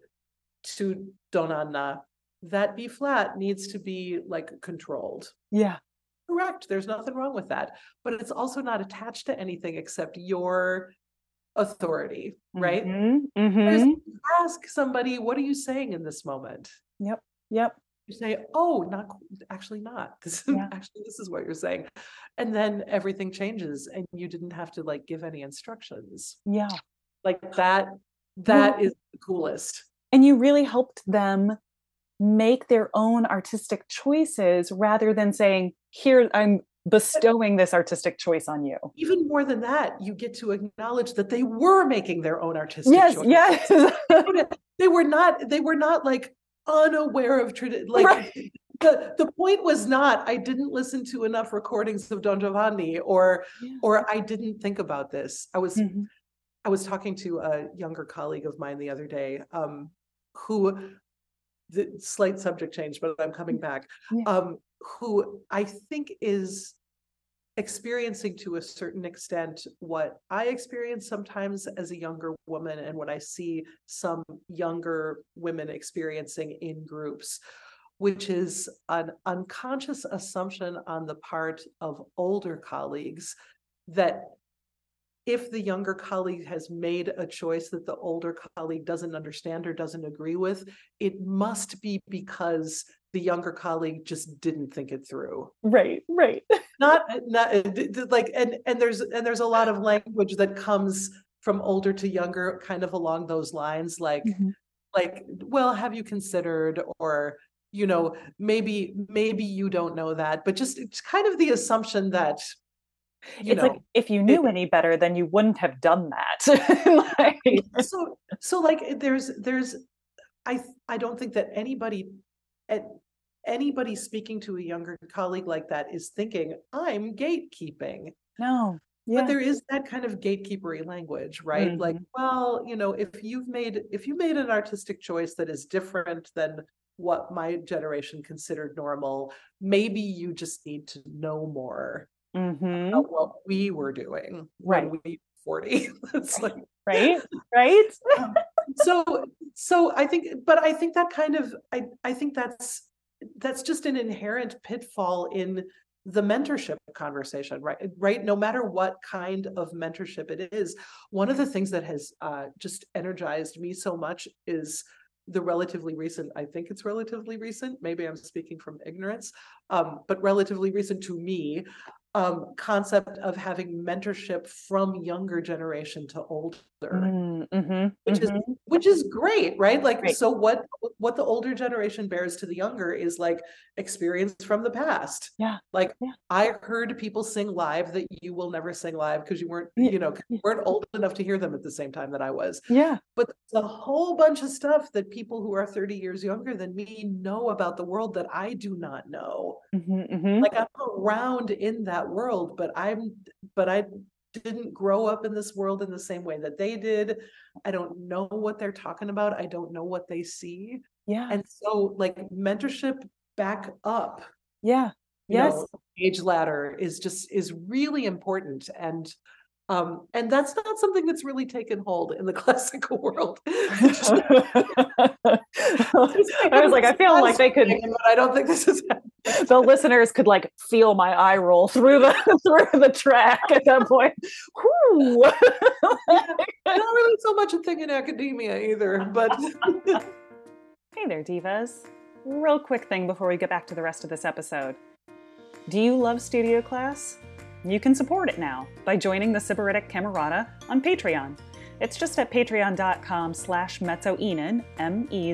to Donna Anna that b flat needs to be like controlled Yeah. correct there's nothing wrong with that but it's also not attached to anything except your authority right Mhm. There's- Mhm. ask somebody what are you saying in this moment Yep. Yep. You say, "Oh, not actually not. This Yeah. actually this is what you're saying," and then everything changes, and you didn't have to like give any instructions. Yeah. Like that. That is the coolest. And you really helped them make their own artistic choices rather than saying, here, I'm bestowing this artistic choice on you. Even more than that, you get to acknowledge that they were making their own artistic. Yes. choices. Yes. They were not. They were not like unaware of tradition. Like Right. the the point was not. I didn't listen to enough recordings of Don Giovanni, or Yeah. or I didn't think about this. I was Mhm. I was talking to a younger colleague of mine the other day, um, who the slight subject change, but I'm coming back. Yeah. Um, who I think is experiencing to a certain extent what I experience sometimes as a younger woman and what I see some younger women experiencing in groups, which is an unconscious assumption on the part of older colleagues that if the younger colleague has made a choice that the older colleague doesn't understand or doesn't agree with, it must be because the younger colleague just didn't think it through. Right. Right. Not, not uh, like, and and there's and there's a lot of language that comes from older to younger, kind of along those lines, like Mhm. like, well, have you considered, or you know, maybe maybe you don't know that, but just it's kind of the assumption that you it's know like if you knew any better, then you wouldn't have done that. Like- so so like eh, there's there's i i don't think that anybody at anybody speaking to a younger colleague like that is thinking i'm gatekeeping. No. but there is that kind of gatekeepery language right? Like mm-hmm. well you know if you've made if you made an artistic choice that is different than what my generation considered normal maybe you just need to know more Mhm. about what we were doing Right. when we were 40 it's like Right. Right. so so i think but i think that kind of i i think that's that's just an inherent pitfall in the mentorship conversation right right no matter what kind of mentorship it is one of the things that has uh, just energized me so much is the relatively recent i think it's relatively recent maybe i'm speaking from ignorance um, but relatively recent to me um, concept of having mentorship from younger generation to older, Mm, mhm, which is mhm. which is great, right? Like, so what what the older generation bears to the younger is like experience from the past. Yeah, Like yeah. I heard people sing live that you will never sing live because you weren't, Yeah, you know, you weren't old enough to hear them at the same time that I was. yeah, But there's a whole bunch of stuff that people who are 30 years younger than me know about the world that I do not know mhm, mhm. like I'm around in that world, but I'm, but I didn't grow up in this world in the same way that they did. I don't know what they're talking about. I don't know what they see. yeah, And so like mentorship back up, yeah, yes, know, age ladder is just, is really important. And um, and that's not something that's really taken hold in the classical world. I was like, I feel like they could, But I don't think this is the listeners could like feel my eye roll through the through the track at that point. Whew. not really so much a thing in academia either, but Hey there, divas. Real quick thing before we get back to the rest of this episode. Do you love studio class? You can support it now by joining the Sybaritic Camerata on Patreon. It's just at patreon.com slash mezzoihnen, M-E-Z-Z-O-I-H-N-E-N.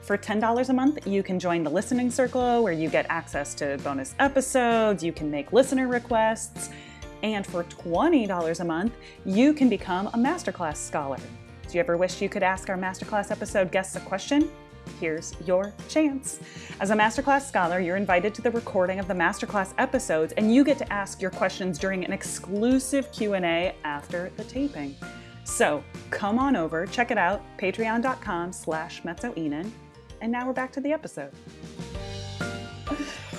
For $10 a month, you can join the listening circle where you get access to bonus episodes, you can make listener requests, and for $20 a month, you can become a masterclass scholar. Do you ever wish you could ask our masterclass episode guests a question? Here's your chance. As a masterclass scholar, you're invited to the recording of the masterclass episodes and you get to ask your questions during an exclusive Q&A after the taping. So, come on over, check it out, patreon.com slash. And now we're back to the episode.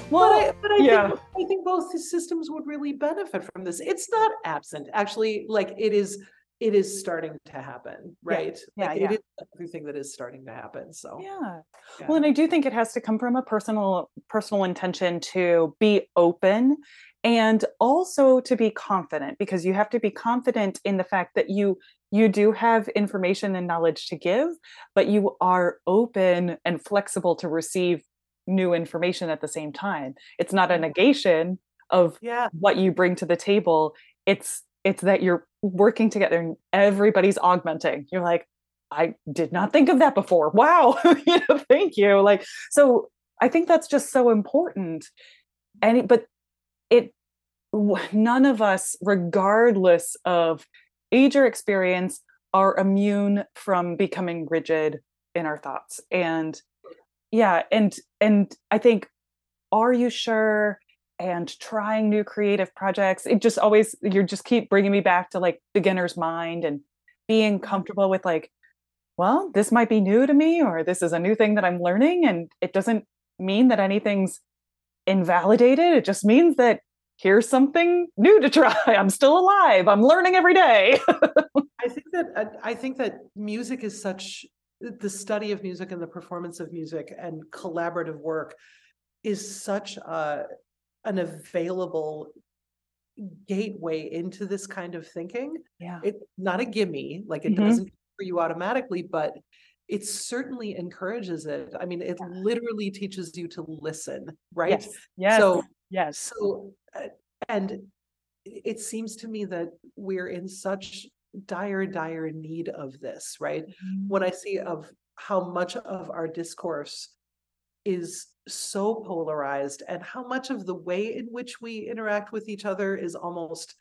But I, but I, yeah. think, I think both systems would really benefit from this. It's not absent, actually. Like it is, it is starting to happen, right? yeah, like yeah. It is everything that is starting to happen. So Yeah. yeah. Well, and I do think it has to come from a personal personal intention to be open and also to be confident because you have to be confident in the fact that you you do have information and knowledge to give, but you are open and flexible to receive new information at the same time. It's not a mm. negation of yeah, what you bring to the table. It's it's that you're working together and everybody's augmenting. You're like, I did not think of that before. Wow. you know, thank you. Like, so I think that's just so important. And but it none of us, regardless of age or experience, are immune from becoming rigid in our thoughts. And yeah, and and I think, are you sure? And trying new creative projects it just always you just keep bringing me back to like beginner's mind and being comfortable with like well this might be new to me or this is a new thing that i'm learning and it doesn't mean that anything's invalidated it just means that here's something new to try. I'm still alive. I'm learning every day. I think that uh, I think that music is such the study of music and the performance of music and collaborative work is such a an available gateway into this kind of thinking. yeah It's not a gimme, like it Mhm. doesn't for you automatically, but it certainly encourages it. I mean, it literally teaches you to listen, right? yes yes So yes so, uh, and it seems to me that we're in such dire, dire need of this, right? When I see of how much of our discourse is so polarized and how much of the way in which we interact with each other is almost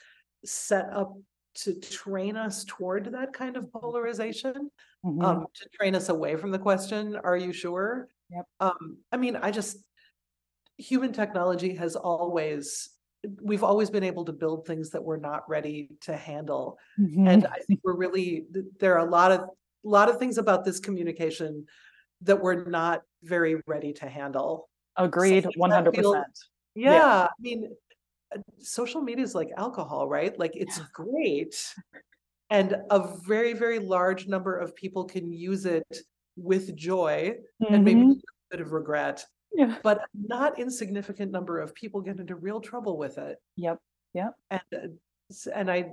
set up to train us toward that kind of polarization Mhm. um, to train us away from the question, are you sure? Yep. Um, I mean, I just, human technology has always, we've always been able to build things that we're not ready to handle. Mhm. And I think we're really, there are a lot of, a lot of things about this communication that we're not very ready to handle. agreed 100% Yeah, Yeah. I mean, uh, social media is like alcohol, right? Like it's great, and a very, very large number of people can use it with joy and maybe Mhm. a bit of regret. Yeah. But not insignificant number of people get into real trouble with it. Yep. Yep. And uh, and I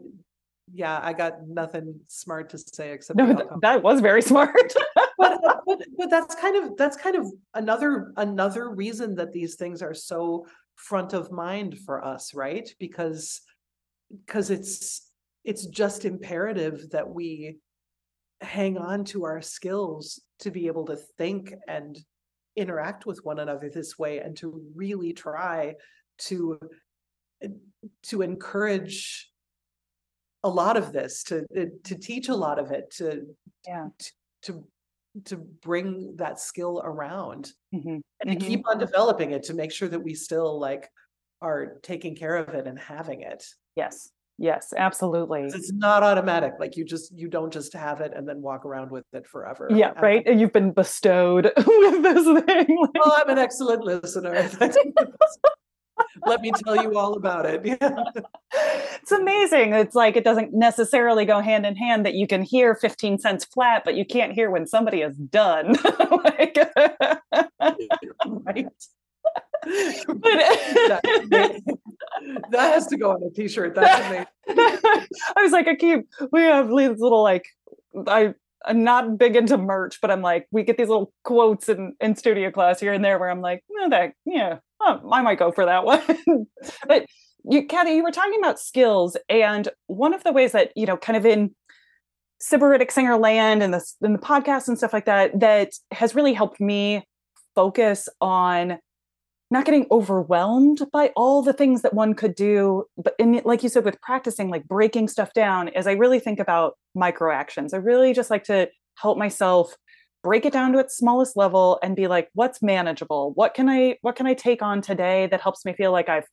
yeah, I got nothing smart to say except No, th- that was very smart. but, but but that's kind of that's kind of another another reason that these things are so front of mind for us right because because it's it's just imperative that we hang on to our skills to be able to think and interact with one another this way and to really try to eh, to encourage a lot of this to to teach a lot of it to Yeah. to to bring that skill around Mhm. and to Mhm. keep on developing it to make sure that we still like are taking care of it and having it Yes. Yes, absolutely it's not automatic like you just you don't just have it and then walk around with it forever Yeah, Um, right. And you've been bestowed with this thing. like- oh i'm an excellent listener let me tell you all about it yeah it's amazing. It's like it doesn't necessarily go hand in hand that you can hear 15 cents flat, but you can't hear when somebody is done. Like- right but amazing. that has to go on a t-shirt that's amazing I was like, I keep we have these little like I I'm not big into merch, but I'm like, we get these little quotes in, in studio class here and there where I'm like, no, that yeah, oh, I might go for that one. but you Kathy, you were talking about skills, and one of the ways that, you know, kind of in Sybaritic Singer Land and the in the podcast and stuff like that, that has really helped me focus on not getting overwhelmed by all the things that one could do but in like you said with practicing like breaking stuff down as i really think about micro actions. I really just like to help myself break it down to its smallest level and be like what's manageable? What can i what can i take on today that helps me feel like i've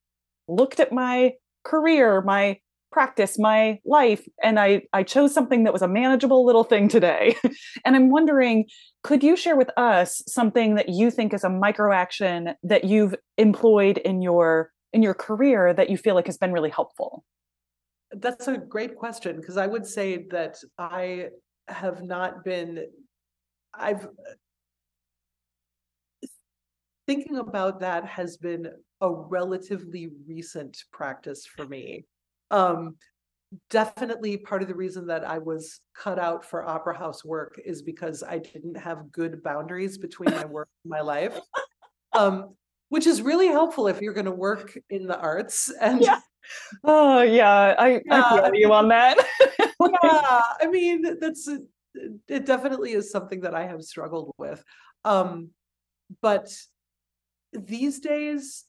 looked at my career my practice my life and i i chose something that was a manageable little thing today and i'm wondering could you share with us something that you think is a micro action that you've employed in your in your career that you feel like has been really helpful That's a great question because I would say that I have not been, I've thinking about that has been a relatively recent practice for me. Um, definitely part of the reason that I was cut out for opera house work is because I didn't have good boundaries between my work and my life. Um, which is really helpful if you're going to work in the arts and Yeah. oh yeah i, I Yeah. feel you on that yeah, I mean, that's it definitely is something that I have struggled with. Um, but these days,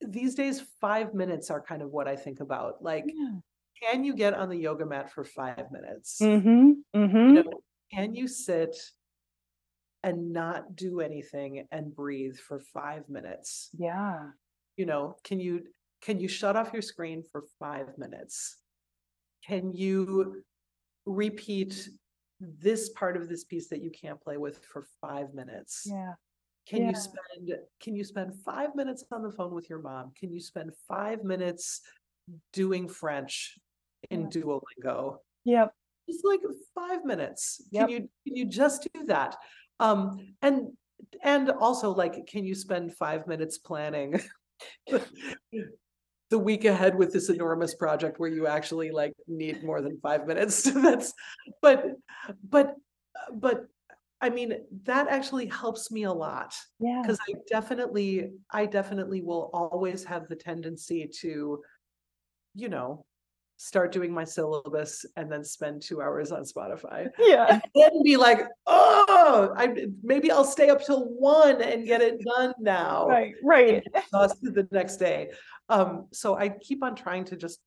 these days, five minutes are kind of what I think about. Like, can you get on the yoga mat for five minutes? mm-hmm mm-hmm know, can you sit and not do anything and breathe for five minutes? yeah you know can you can you shut off your screen for five minutes can you repeat this part of this piece that you can't play with for five minutes yeah can yeah. you spend can you spend five minutes on the phone with your mom can you spend five minutes doing french in Yeah. duolingo yep just like five minutes Yep. can you can you just do that um and and also like can you spend five minutes planning the week ahead with this enormous project where you actually like need more than five minutes that's but but but i mean that actually helps me a lot yeah. because i definitely i definitely will always have the tendency to you know start doing my syllabus and then spend two hours on spotify yeah. and then be like oh i maybe i'll stay up till one and get it done now right right. exhausted the next day. Um so i keep on trying to just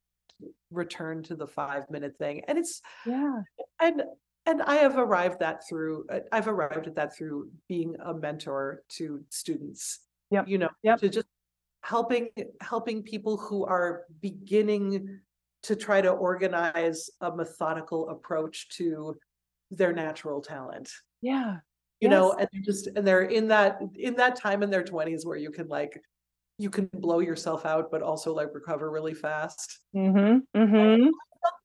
return to the five minute thing and it's yeah. and and i have arrived that through uh, i've arrived at that through being a mentor to students. Yep, you know yep. to just helping helping people who are beginning to try to organize a methodical approach to their natural talent. Yeah you know and they're just and they're in that in that time in their 20s where you can like you can blow yourself out but also like recover really fast. Mm-hmm mm-hmm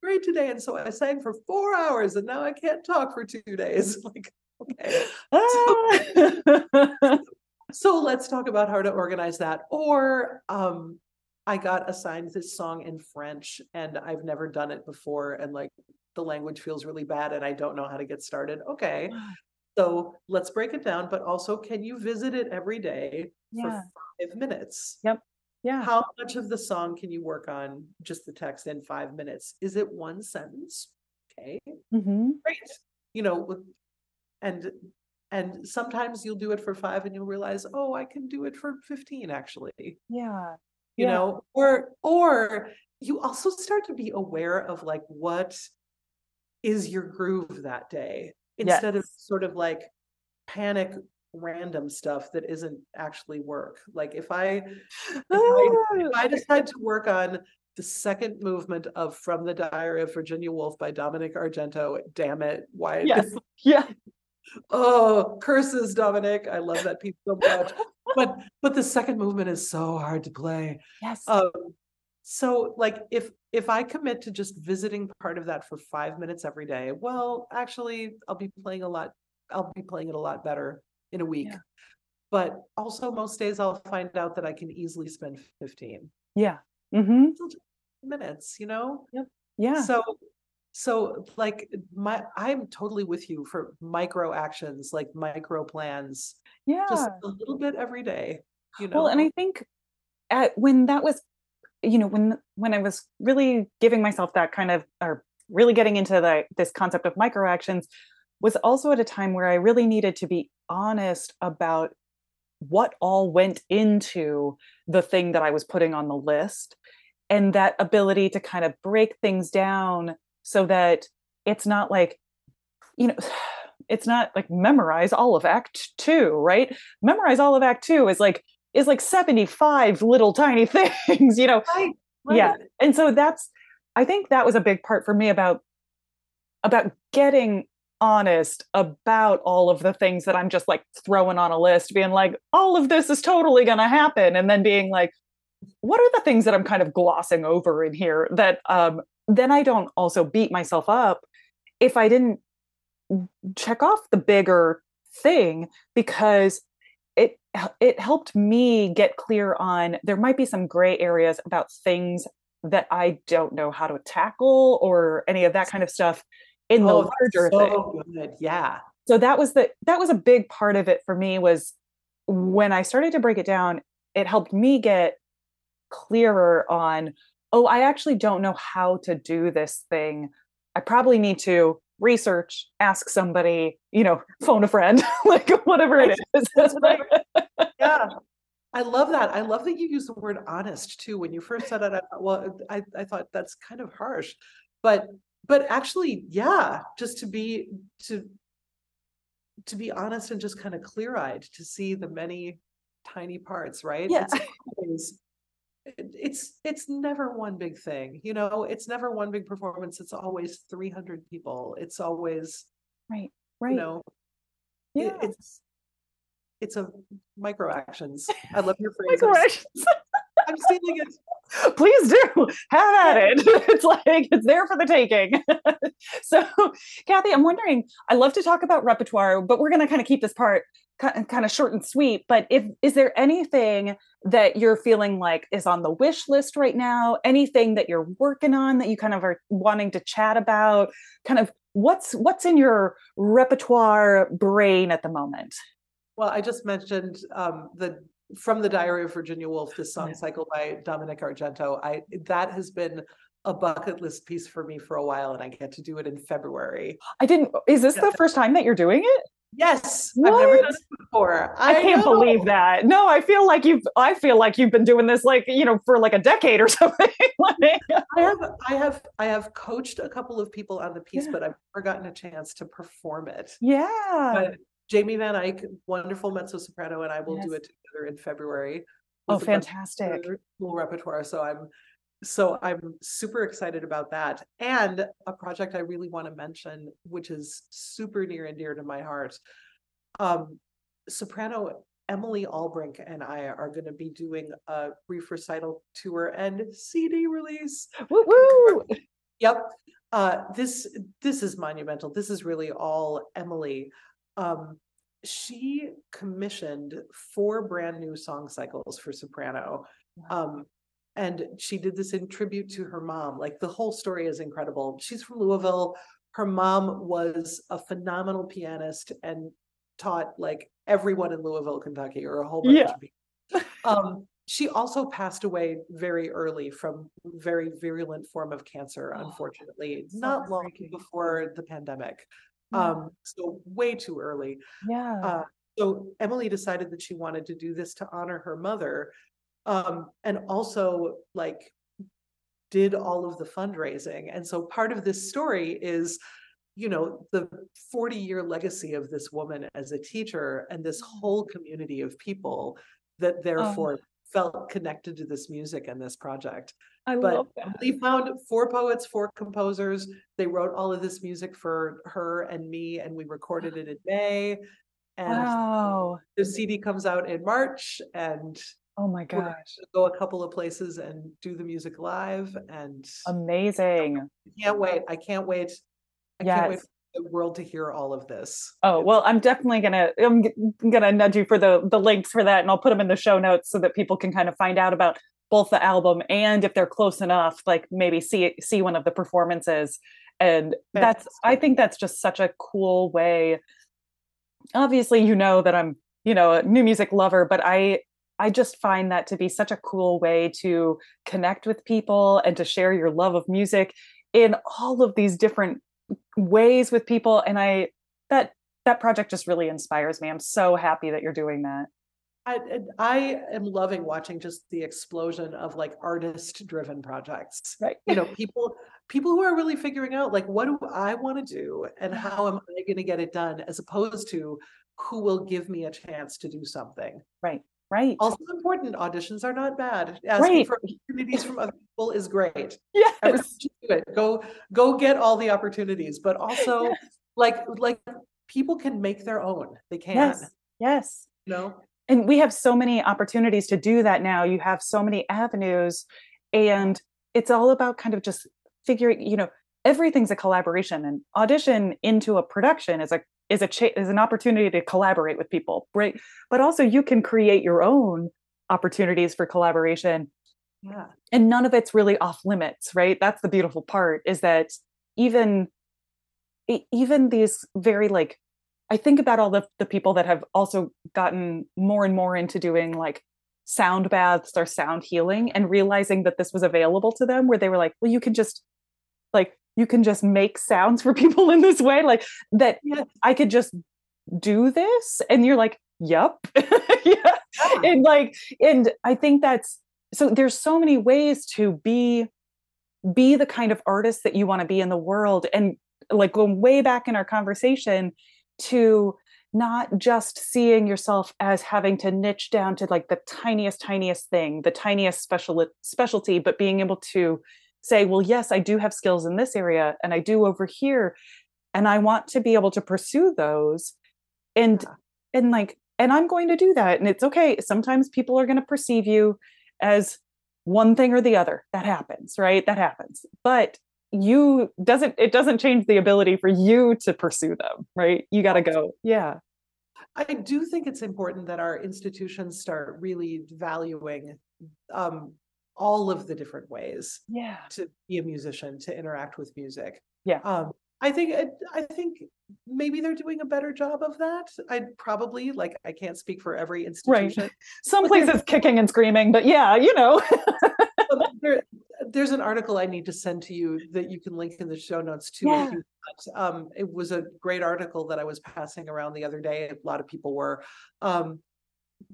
great today. And so I sang for four hours and now I can't talk for two days. Like, okay. So, so let's talk about how to organize that. Or um, I got assigned this song in French and I've never done it before. And like the language feels really bad and I don't know how to get started. Okay. So let's break it down. But also, can you visit it every day Yeah. for five minutes? Yep. Yeah. How much of the song can you work on just the text in five minutes? Is it one sentence? Okay, hmm great. You know, and and sometimes you'll do it for five and you'll realize, oh, I can do it for 15 actually. Yeah. You Yeah. know, or or you also start to be aware of like what is your groove that day instead of sort of like panic random stuff that isn't actually work. Like if I if I, if I decide to work on the second movement of From the Diary of Virginia Woolf by Dominic Argento, damn it, why? Yes. Yeah. Oh, curses, Dominic. I love that piece so much. but but the second movement is so hard to play. Yes. Um, so like if if I commit to just visiting part of that for five minutes every day, well, actually, I'll be playing a lot. I'll be playing it a lot better in a week. Yeah. But also, most days I'll find out that I can easily spend fifteen yeah. hmm minutes. You know, Yeah. so so like my I'm totally with you for micro actions, like micro plans, yeah. just a little bit every day. You know, Well, and I think at when that was, you know, when when I was really giving myself that kind of, or really getting into the this concept of micro actions, was also at a time where I really needed to be honest about what all went into the thing that I was putting on the list, and that ability to kind of break things down so that it's not like, you know. It's not like memorize all of Act Two, right? Memorize all of Act Two is like is like 75 little tiny things, you know. Right, Yeah. And so that's I think that was a big part for me about about getting honest about all of the things that I'm just like throwing on a list, being like, all of this is totally gonna happen. And then being like, what are the things that I'm kind of glossing over in here that um then I don't also beat myself up if I didn't check off the bigger thing because it it helped me get clear on there might be some gray areas about things that I don't know how to tackle or any of that kind of stuff in the Oh, larger thing. so good. Yeah. So that was the that was a big part of it for me was when I started to break it down, it helped me get clearer on oh, I actually don't know how to do this thing. I probably need to research, ask somebody, you know, phone a friend, like whatever it is. That's right. Yeah. I love that. I love that you use the word honest too. When you first said it, I thought, well, I, I thought that's kind of harsh. But but actually, yeah, just to be to to be honest and just kind of clear-eyed to see the many tiny parts, right? Yeah. It's always it's it's never one big thing, you know, it's never one big performance. It's always 300 people. It's always, right, right. you know, it- it's it's a micro actions. I love your phrase. I'm, Microactions. I'm stealing it. Please do have at it. It's like it's there for the taking. so, Kathy, I'm wondering. I love to talk about repertoire, but we're going to kind of keep this part kind of short and sweet. But if is there anything that you're feeling like is on the wish list right now? Anything that you're working on that you kind of are wanting to chat about? Kind of what's what's in your repertoire brain at the moment? Well, I just mentioned um, the from the Diary of Virginia Woolf, this song Yeah. cycle by Dominic Argento. I that has been a bucket list piece for me for a while, and I get to do it in February. I didn't. Is this Yeah. the first time that you're doing it? Yes, I've never done What? it before. I, can't know. believe that. No, I feel like you've I feel like you've been doing this like, you know, for like a decade or something. Like- I have, I have, I have coached a couple of people on the piece, Yeah. but I've never gotten a chance to perform it. yeah. But Jamie Van Eyck, wonderful mezzo soprano, and I will do it together in February. Oh, with a bunch of fantastic. Cool repertoire. So I'm so I'm super excited about that. And a project I really want to mention, which is super near and dear to my heart. Um, soprano Emily Albrink and I are going to be doing a brief recital tour and CD release Woo woo. Yep. Uh, this this is monumental. This is really all Emily. Um, she commissioned four brand new song cycles for soprano. Um, and she did this in tribute to her mom. Like the whole story is incredible. She's from Louisville. Her mom was a phenomenal pianist and taught like everyone in Louisville, Kentucky, or a whole bunch Yeah. of people. Um, she also passed away very early from very virulent form of cancer, Oh, unfortunately, so not long before the pandemic. Um, so way too early. Yeah. Uh, so Emily decided that she wanted to do this to honor her mother. Um, and also like did all of the fundraising. And so part of this story is, you know, the 40 year legacy of this woman as a teacher and this whole community of people that therefore felt connected to this music and this project. I But love that. Emily found four poets, four composers. They wrote all of this music for her and me, and we recorded it in May. And Wow. the CD comes out in March, and Oh my gosh. go a couple of places and do the music live. And Amazing. I can't wait. I can't wait. I can't wait for the world to hear all of this. Oh, well, I'm definitely gonna I'm gonna nudge you for the the links for that and I'll put them in the show notes so that people can kind of find out about both the album and if they're close enough, like maybe see see one of the performances. And that's I think that's just such a cool way. Obviously, you know that I'm, you know, a new music lover, but I I just find that to be such a cool way to connect with people and to share your love of music in all of these different ways with people and I that that project just really inspires me. I'm so happy that you're doing that. I, I am loving watching just the explosion of like artist driven projects. Right. You know, people people who are really figuring out like what do I want to do and mm-hmm. how am I going to get it done as opposed to who will give me a chance to do something. Right. Right. Also important, auditions are not bad. Asking Right. for opportunities from other people is great. Yes. Everyone should do it. Go go get all the opportunities, but also like like people can make their own. They can, Yes. Yes. you know. And we have so many opportunities to do that now. You have so many avenues and it's all about kind of just figuring you know everything's a collaboration and audition into a production is a is a cha- is an opportunity to collaborate with people right? But also you can create your own opportunities for collaboration. Yeah. and none of it's really off limits right? That's the beautiful part is that even even these very like i think about all the, the people that have also gotten more and more into doing like sound baths or sound healing and realizing that this was available to them where they were like well you can just like you can just make sounds for people in this way like that Yeah. i could just do this and you're like yep yeah Yeah. and like and i think that's so there's so many ways to be be the kind of artist that you want to be in the world and like going way back in our conversation to not just seeing yourself as having to niche down to like the tiniest tiniest thing the tiniest special specialty but being able to say well yes i do have skills in this area and i do over here and i want to be able to pursue those and Yeah. and like and i'm going to do that and it's okay sometimes people are going to perceive you as one thing or the other that happens right that happens but you doesn't it doesn't change the ability for you to pursue them right you got to go yeah I do think it's important that our institutions start really valuing um, all of the different ways yeah to be a musician, to interact with music. Yeah. Um, I think I think maybe they're doing a better job of that. I'd probably like I can't speak for every institution. right. some places kicking and screaming but yeah you know there, there's an article I need to send to you that you can link in the show notes too. Yeah. if you want. Um, it was a great article that I was passing around the other day. A lot of people were. Um,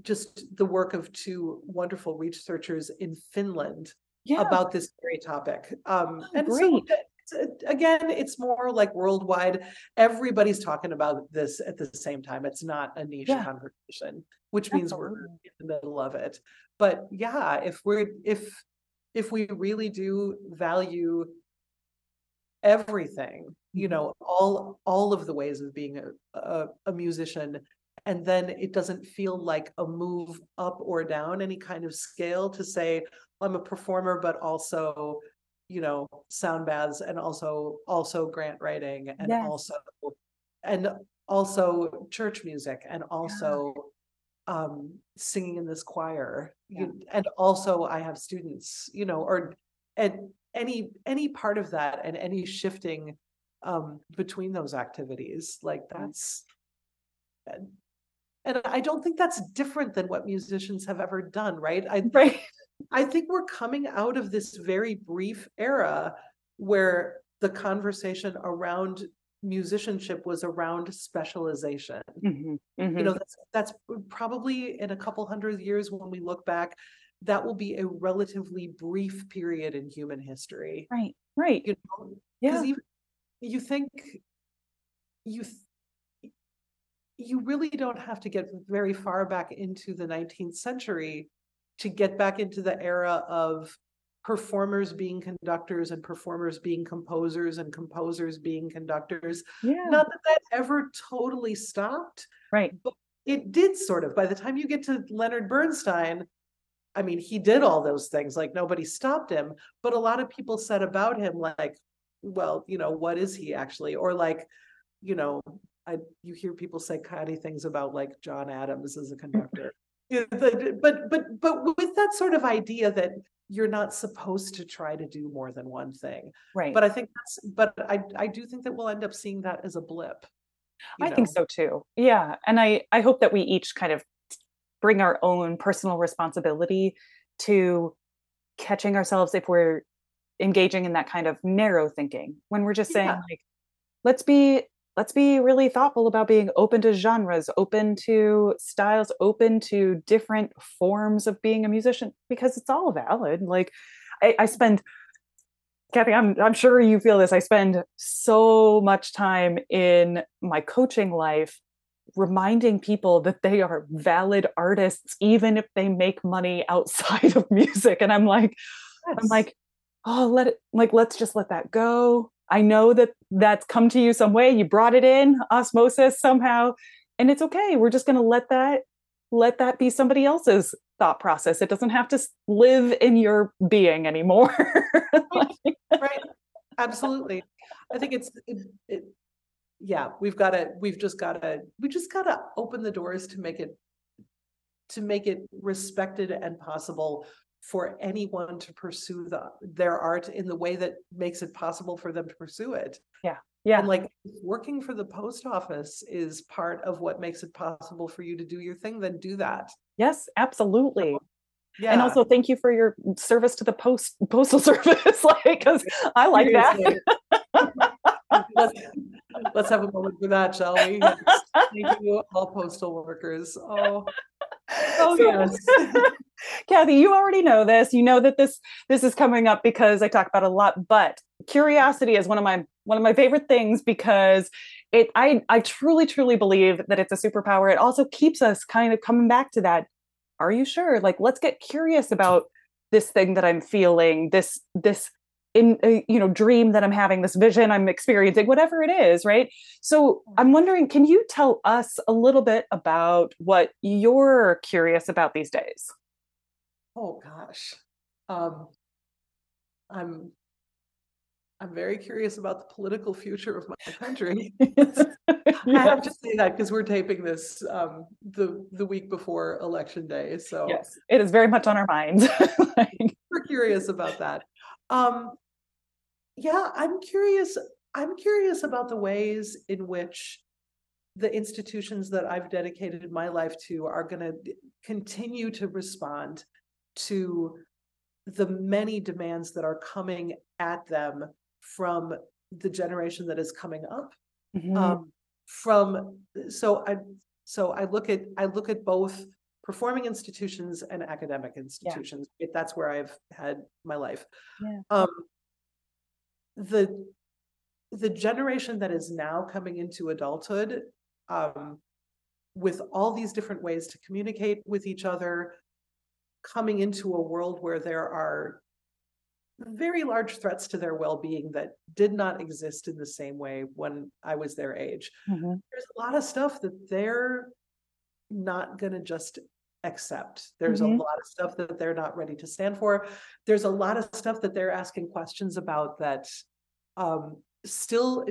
just the work of two wonderful researchers in Finland yeah about this very topic. Um, Oh, and so great. it's, uh, again, it's more like worldwide. Everybody's talking about this at the same time. It's not a niche Yeah. conversation, which means we're in the middle of it. But yeah, if we're if if we really do value everything, you Mhm. know, all all of the ways of being a, a, a musician, and then it doesn't feel like a move up or down any kind of scale to say I'm a performer, but also you know, sound baths and also also grant writing and Yes. also and also church music and also um singing in this choir. You- And also I have students, you know, or and any any part of that and any shifting um between those activities, like that's and and I don't think that's different than what musicians have ever done, right? I Right. I think we're coming out of this very brief era where the conversation around musicianship was around specialization. Mhm, You mhm. know, that's that's probably in a couple hundred years when we look back, that will be a relatively brief period in human history. Right, right. You know, Yeah. because even you think you th- you really don't have to get very far back into the 19th century to get back into the era of performers being conductors and performers being composers and composers being conductors. Yeah. not that that ever totally stopped Right. But it did sort of. By the time you get to leonard bernstein i mean he did all those things like nobody stopped him. But a lot of people said about him like well you know what is he actually? Or like you know i you hear people say catty things about like john adams as a conductor Yeah, the- but but but with that sort of idea that you're not supposed to try to do more than one thing Right. but i think that's but i i do think that we'll end up seeing that as a blip you I think so too. Yeah. And I, I hope that we each kind of bring our own personal responsibility to catching ourselves if we're engaging in that kind of narrow thinking when we're just saying Yeah. like let's be let's be really thoughtful about being open to genres open to styles open to different forms of being a musician because it's all valid like i, I spend Kathy, I'm I'm sure you feel this. I spend so much time in my coaching life reminding people that they are valid artists even if they make money outside of music and I'm like I'm like oh let it like let's just let that go. I know that that's come to you some way. You brought it in osmosis somehow and it's okay. We're just going to let that let that be somebody else's thought process. It doesn't have to live in your being anymore. Right absolutely i think it's it, it yeah we've got to we've just got to we just got to open the doors to make it to make it respected and possible for anyone to pursue the their art in the way that makes it possible for them to pursue it yeah. Yeah. And like working for the post office is part of what makes it possible for you to do your thing then do that Yes, absolutely. yeah And also thank you for your service to the post postal service. like because I like that. Let's, let's have a moment for that, shall we? Thank you, all postal workers. Oh, oh So- yes. Kathy, you already know this. You know that this this is coming up because I talk about it a lot, but curiosity is one of my one of my favorite things because it I I truly truly believe that it's a superpower. It also keeps us kind of coming back to that. Are you sure? Like let's get curious about this thing that I'm feeling, this this in uh, you know dream that I'm having, this vision I'm experiencing, whatever it is, right? So I'm wondering, can you tell us a little bit about what you're curious about these days? Oh gosh. Um, I'm I'm very curious about the political future of my country. I have to say that because we're taping this um the the week before election day. So yes, it is very much on our minds. Like, we're curious about that. Um, yeah, I'm curious. I'm curious about the ways in which the institutions that I've dedicated my life to are going to continue to respond to the many demands that are coming at them from the generation that is coming up mhm, um, from so I so I look at I look at both performing institutions and academic institutions. If that's where I've had my life. Yeah. Um, the the generation that is now coming into adulthood, um, with all these different ways to communicate with each other, coming into a world where there are very large threats to their well-being that did not exist in the same way when I was their age. mhm. There's a lot of stuff that they're not going to just accept. There's Mhm. a lot of stuff that they're not ready to stand for. There's a lot of stuff that they're asking questions about that um still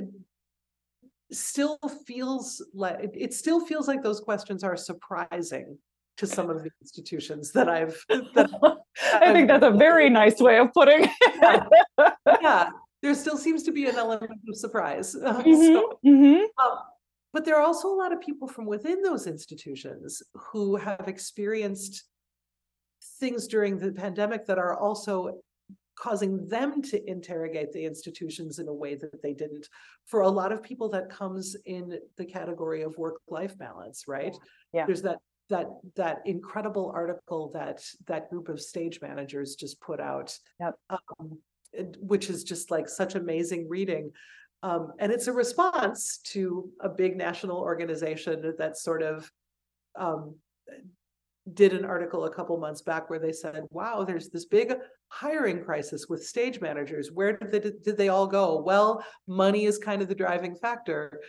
still feels like it- still feels like those questions are surprising to some of the institutions that I've that I think that's a very nice way of putting it. yeah, there still seems to be an element of surprise. Mhm, so, mhm. um, but there are also a lot of people from within those institutions who have experienced things during the pandemic that are also causing them to interrogate the institutions in a way that they didn't. For a lot of people, that comes in the category of work-life balance, right? Yeah. There's that that that incredible article that that group of stage managers just put out. Yep. Um, which is just like such amazing reading. Um, and it's a response to a big national organization that sort of um, did an article a couple months back where they said, wow, there's this big hiring crisis with stage managers. Where did they, did they all go? Well, money is kind of the driving factor.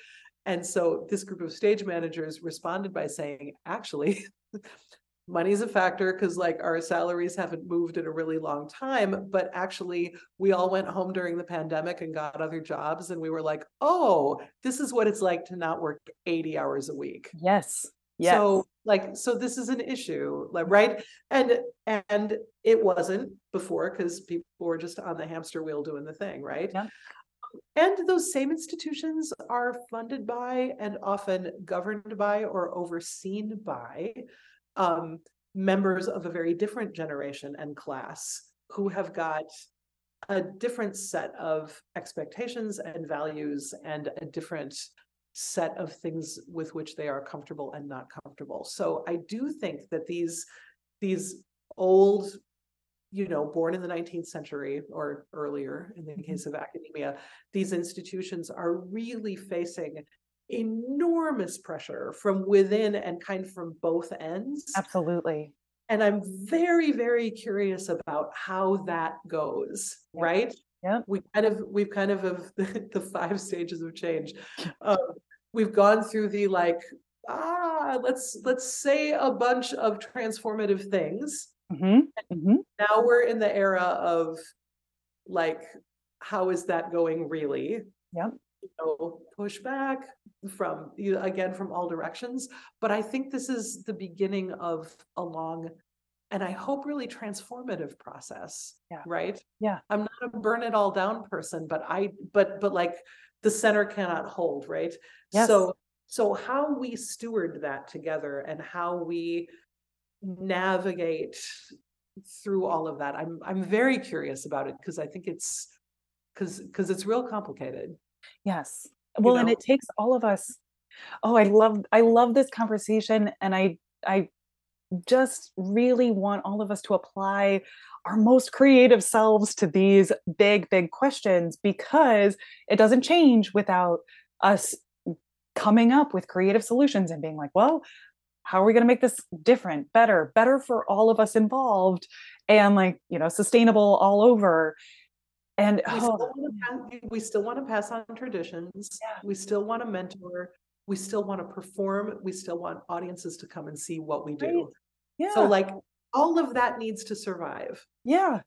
And so this group of stage managers responded by saying, actually, money's a factor because like our salaries haven't moved in a really long time. But actually, we all went home during the pandemic and got other jobs. And we were like, oh, this is what it's like to not work 80 hours a week. Yes. Yes. So like, so this is an issue, like, right? And, and it wasn't before because people were just on the hamster wheel doing the thing, right? Yeah. And those same institutions are funded by and often governed by or overseen by um, members of a very different generation and class who have got a different set of expectations and values and a different set of things with which they are comfortable and not comfortable. So I do think that these these old, you know, born in the 19th century or earlier in the Mhm. case of academia, these institutions are really facing enormous pressure from within and kind of from both ends. Absolutely. And I'm very, very curious about how that goes, Yeah. right? Yeah. We kind of, we've kind of of the, five stages of change. Um, we've gone through the like, ah, let's let's say a bunch of transformative things. hmm hmm Now we're in the era of like, how is that going really? Yeah. You know, push back from you again from all directions. But I think this is the beginning of a long and I hope really transformative process. Yeah. Right. Yeah. I'm not a burn it all down person, but I but but like the center cannot hold, right? Yes. So so how we steward that together and how we navigate through all of that. I'm I'm very curious about it because I think it's because because it's real complicated. Yes. Well, and it takes all of us. Oh, I love I love this conversation and I I just really want all of us to apply our most creative selves to these big big questions because it doesn't change without us coming up with creative solutions and being like, well, how are we going to make this different, better, better for all of us involved and like, you know, sustainable all over. And We oh, still pass- we still want to pass on traditions. Yeah. We still want to mentor. We still want to perform. We still want audiences to come and see what we Right. do. yeah. So like all of that needs to survive. Yeah.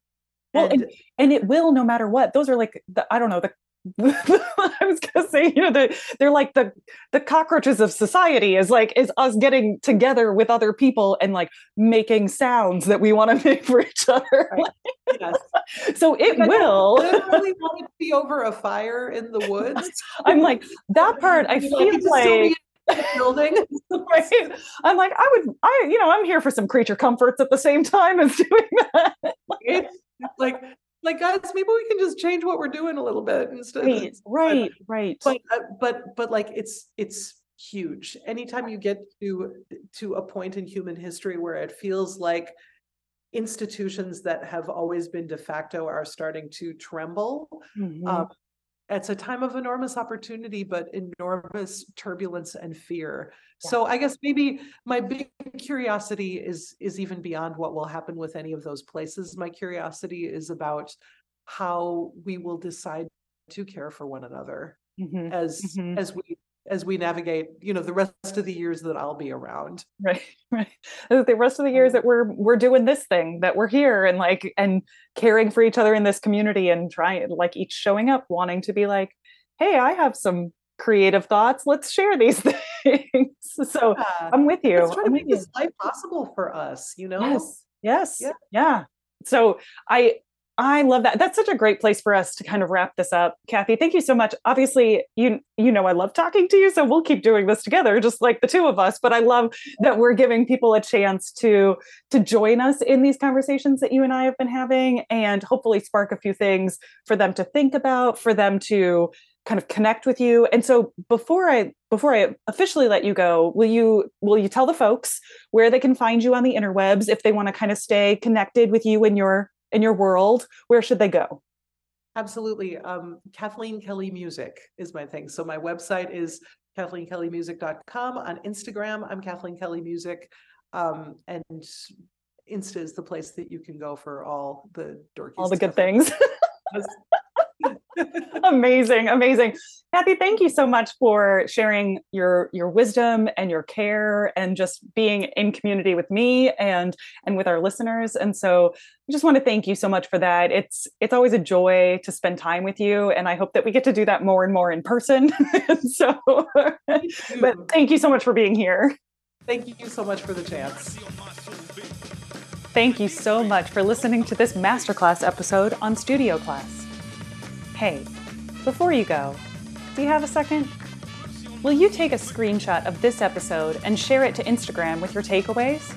Well, And and, and it will no matter what. Those are like the I don't know the I was gonna say you know the they're like the the cockroaches of society is like is us getting together with other people and like making sounds that we want to make for each other. Right. yes. so it Like, I will. literally want it to be over a fire in the woods. I'm like that part. I feel it's like the building. right? I'm like I would I you know I'm here for some creature comforts at the same time as doing that. Right? like like guys maybe we can just change what we're doing a little bit instead Right, right, right. but uh, but but like it's it's huge anytime you get to to a point in human history where it feels like institutions that have always been de facto are starting to tremble Mhm. um, it's a time of enormous opportunity but enormous turbulence and fear Yeah. so i guess maybe my big curiosity is is even beyond what will happen with any of those places my curiosity is about how we will decide to care for one another Mhm. as Mhm. as we as we navigate, you know, the rest of the years that I'll be around. Right, right. The rest of the years mm. that we're we're doing this thing, that we're here and like and caring for each other in this community and trying like each showing up, wanting to be like, hey, I have some creative thoughts. Let's share these things. so yeah. I'm with you. Let's try to make this life possible for us, you know? Yes. Yes. Yeah. yeah. So I I love that. That's such a great place for us to kind of wrap this up. Kathy, thank you so much. Obviously, you you know I love talking to you, so we'll keep doing this together just like the two of us, but I love that we're giving people a chance to to join us in these conversations that you and I have been having and hopefully spark a few things for them to think about, for them to kind of connect with you. And so before I before I officially let you go, will you will you tell the folks where they can find you on the interwebs if they want to kind of stay connected with you and your in your world, where should they go? Absolutely. Um, Kathleen Kelly Music is my thing. So my website is kathleenkellymusic.com. On Instagram, I'm Kathleen Kelly Music. Um, and Insta is the place that you can go for all the dorky all the good things. amazing, amazing. Kathy, thank you so much for sharing your your wisdom and your care and just being in community with me and and with our listeners. And so I just want to thank you so much for that. It's it's always a joy to spend time with you and I hope that we get to do that more and more in person. so but thank you so much for being here. Thank you so much for the chance. Thank you so much for listening to this masterclass episode on Studio Class. Hey, before you go, do you have a second? Will you take a screenshot of this episode and share it to Instagram with your takeaways?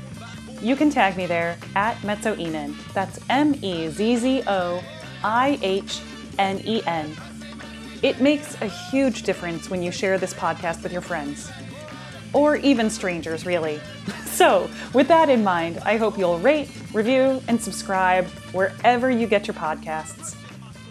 You can tag me there at Mezzoihnen. That's M E Z Z O I H N E N. It makes a huge difference when you share this podcast with your friends, or even strangers, really. So, with that in mind, I hope you'll rate, review, and subscribe wherever you get your podcasts.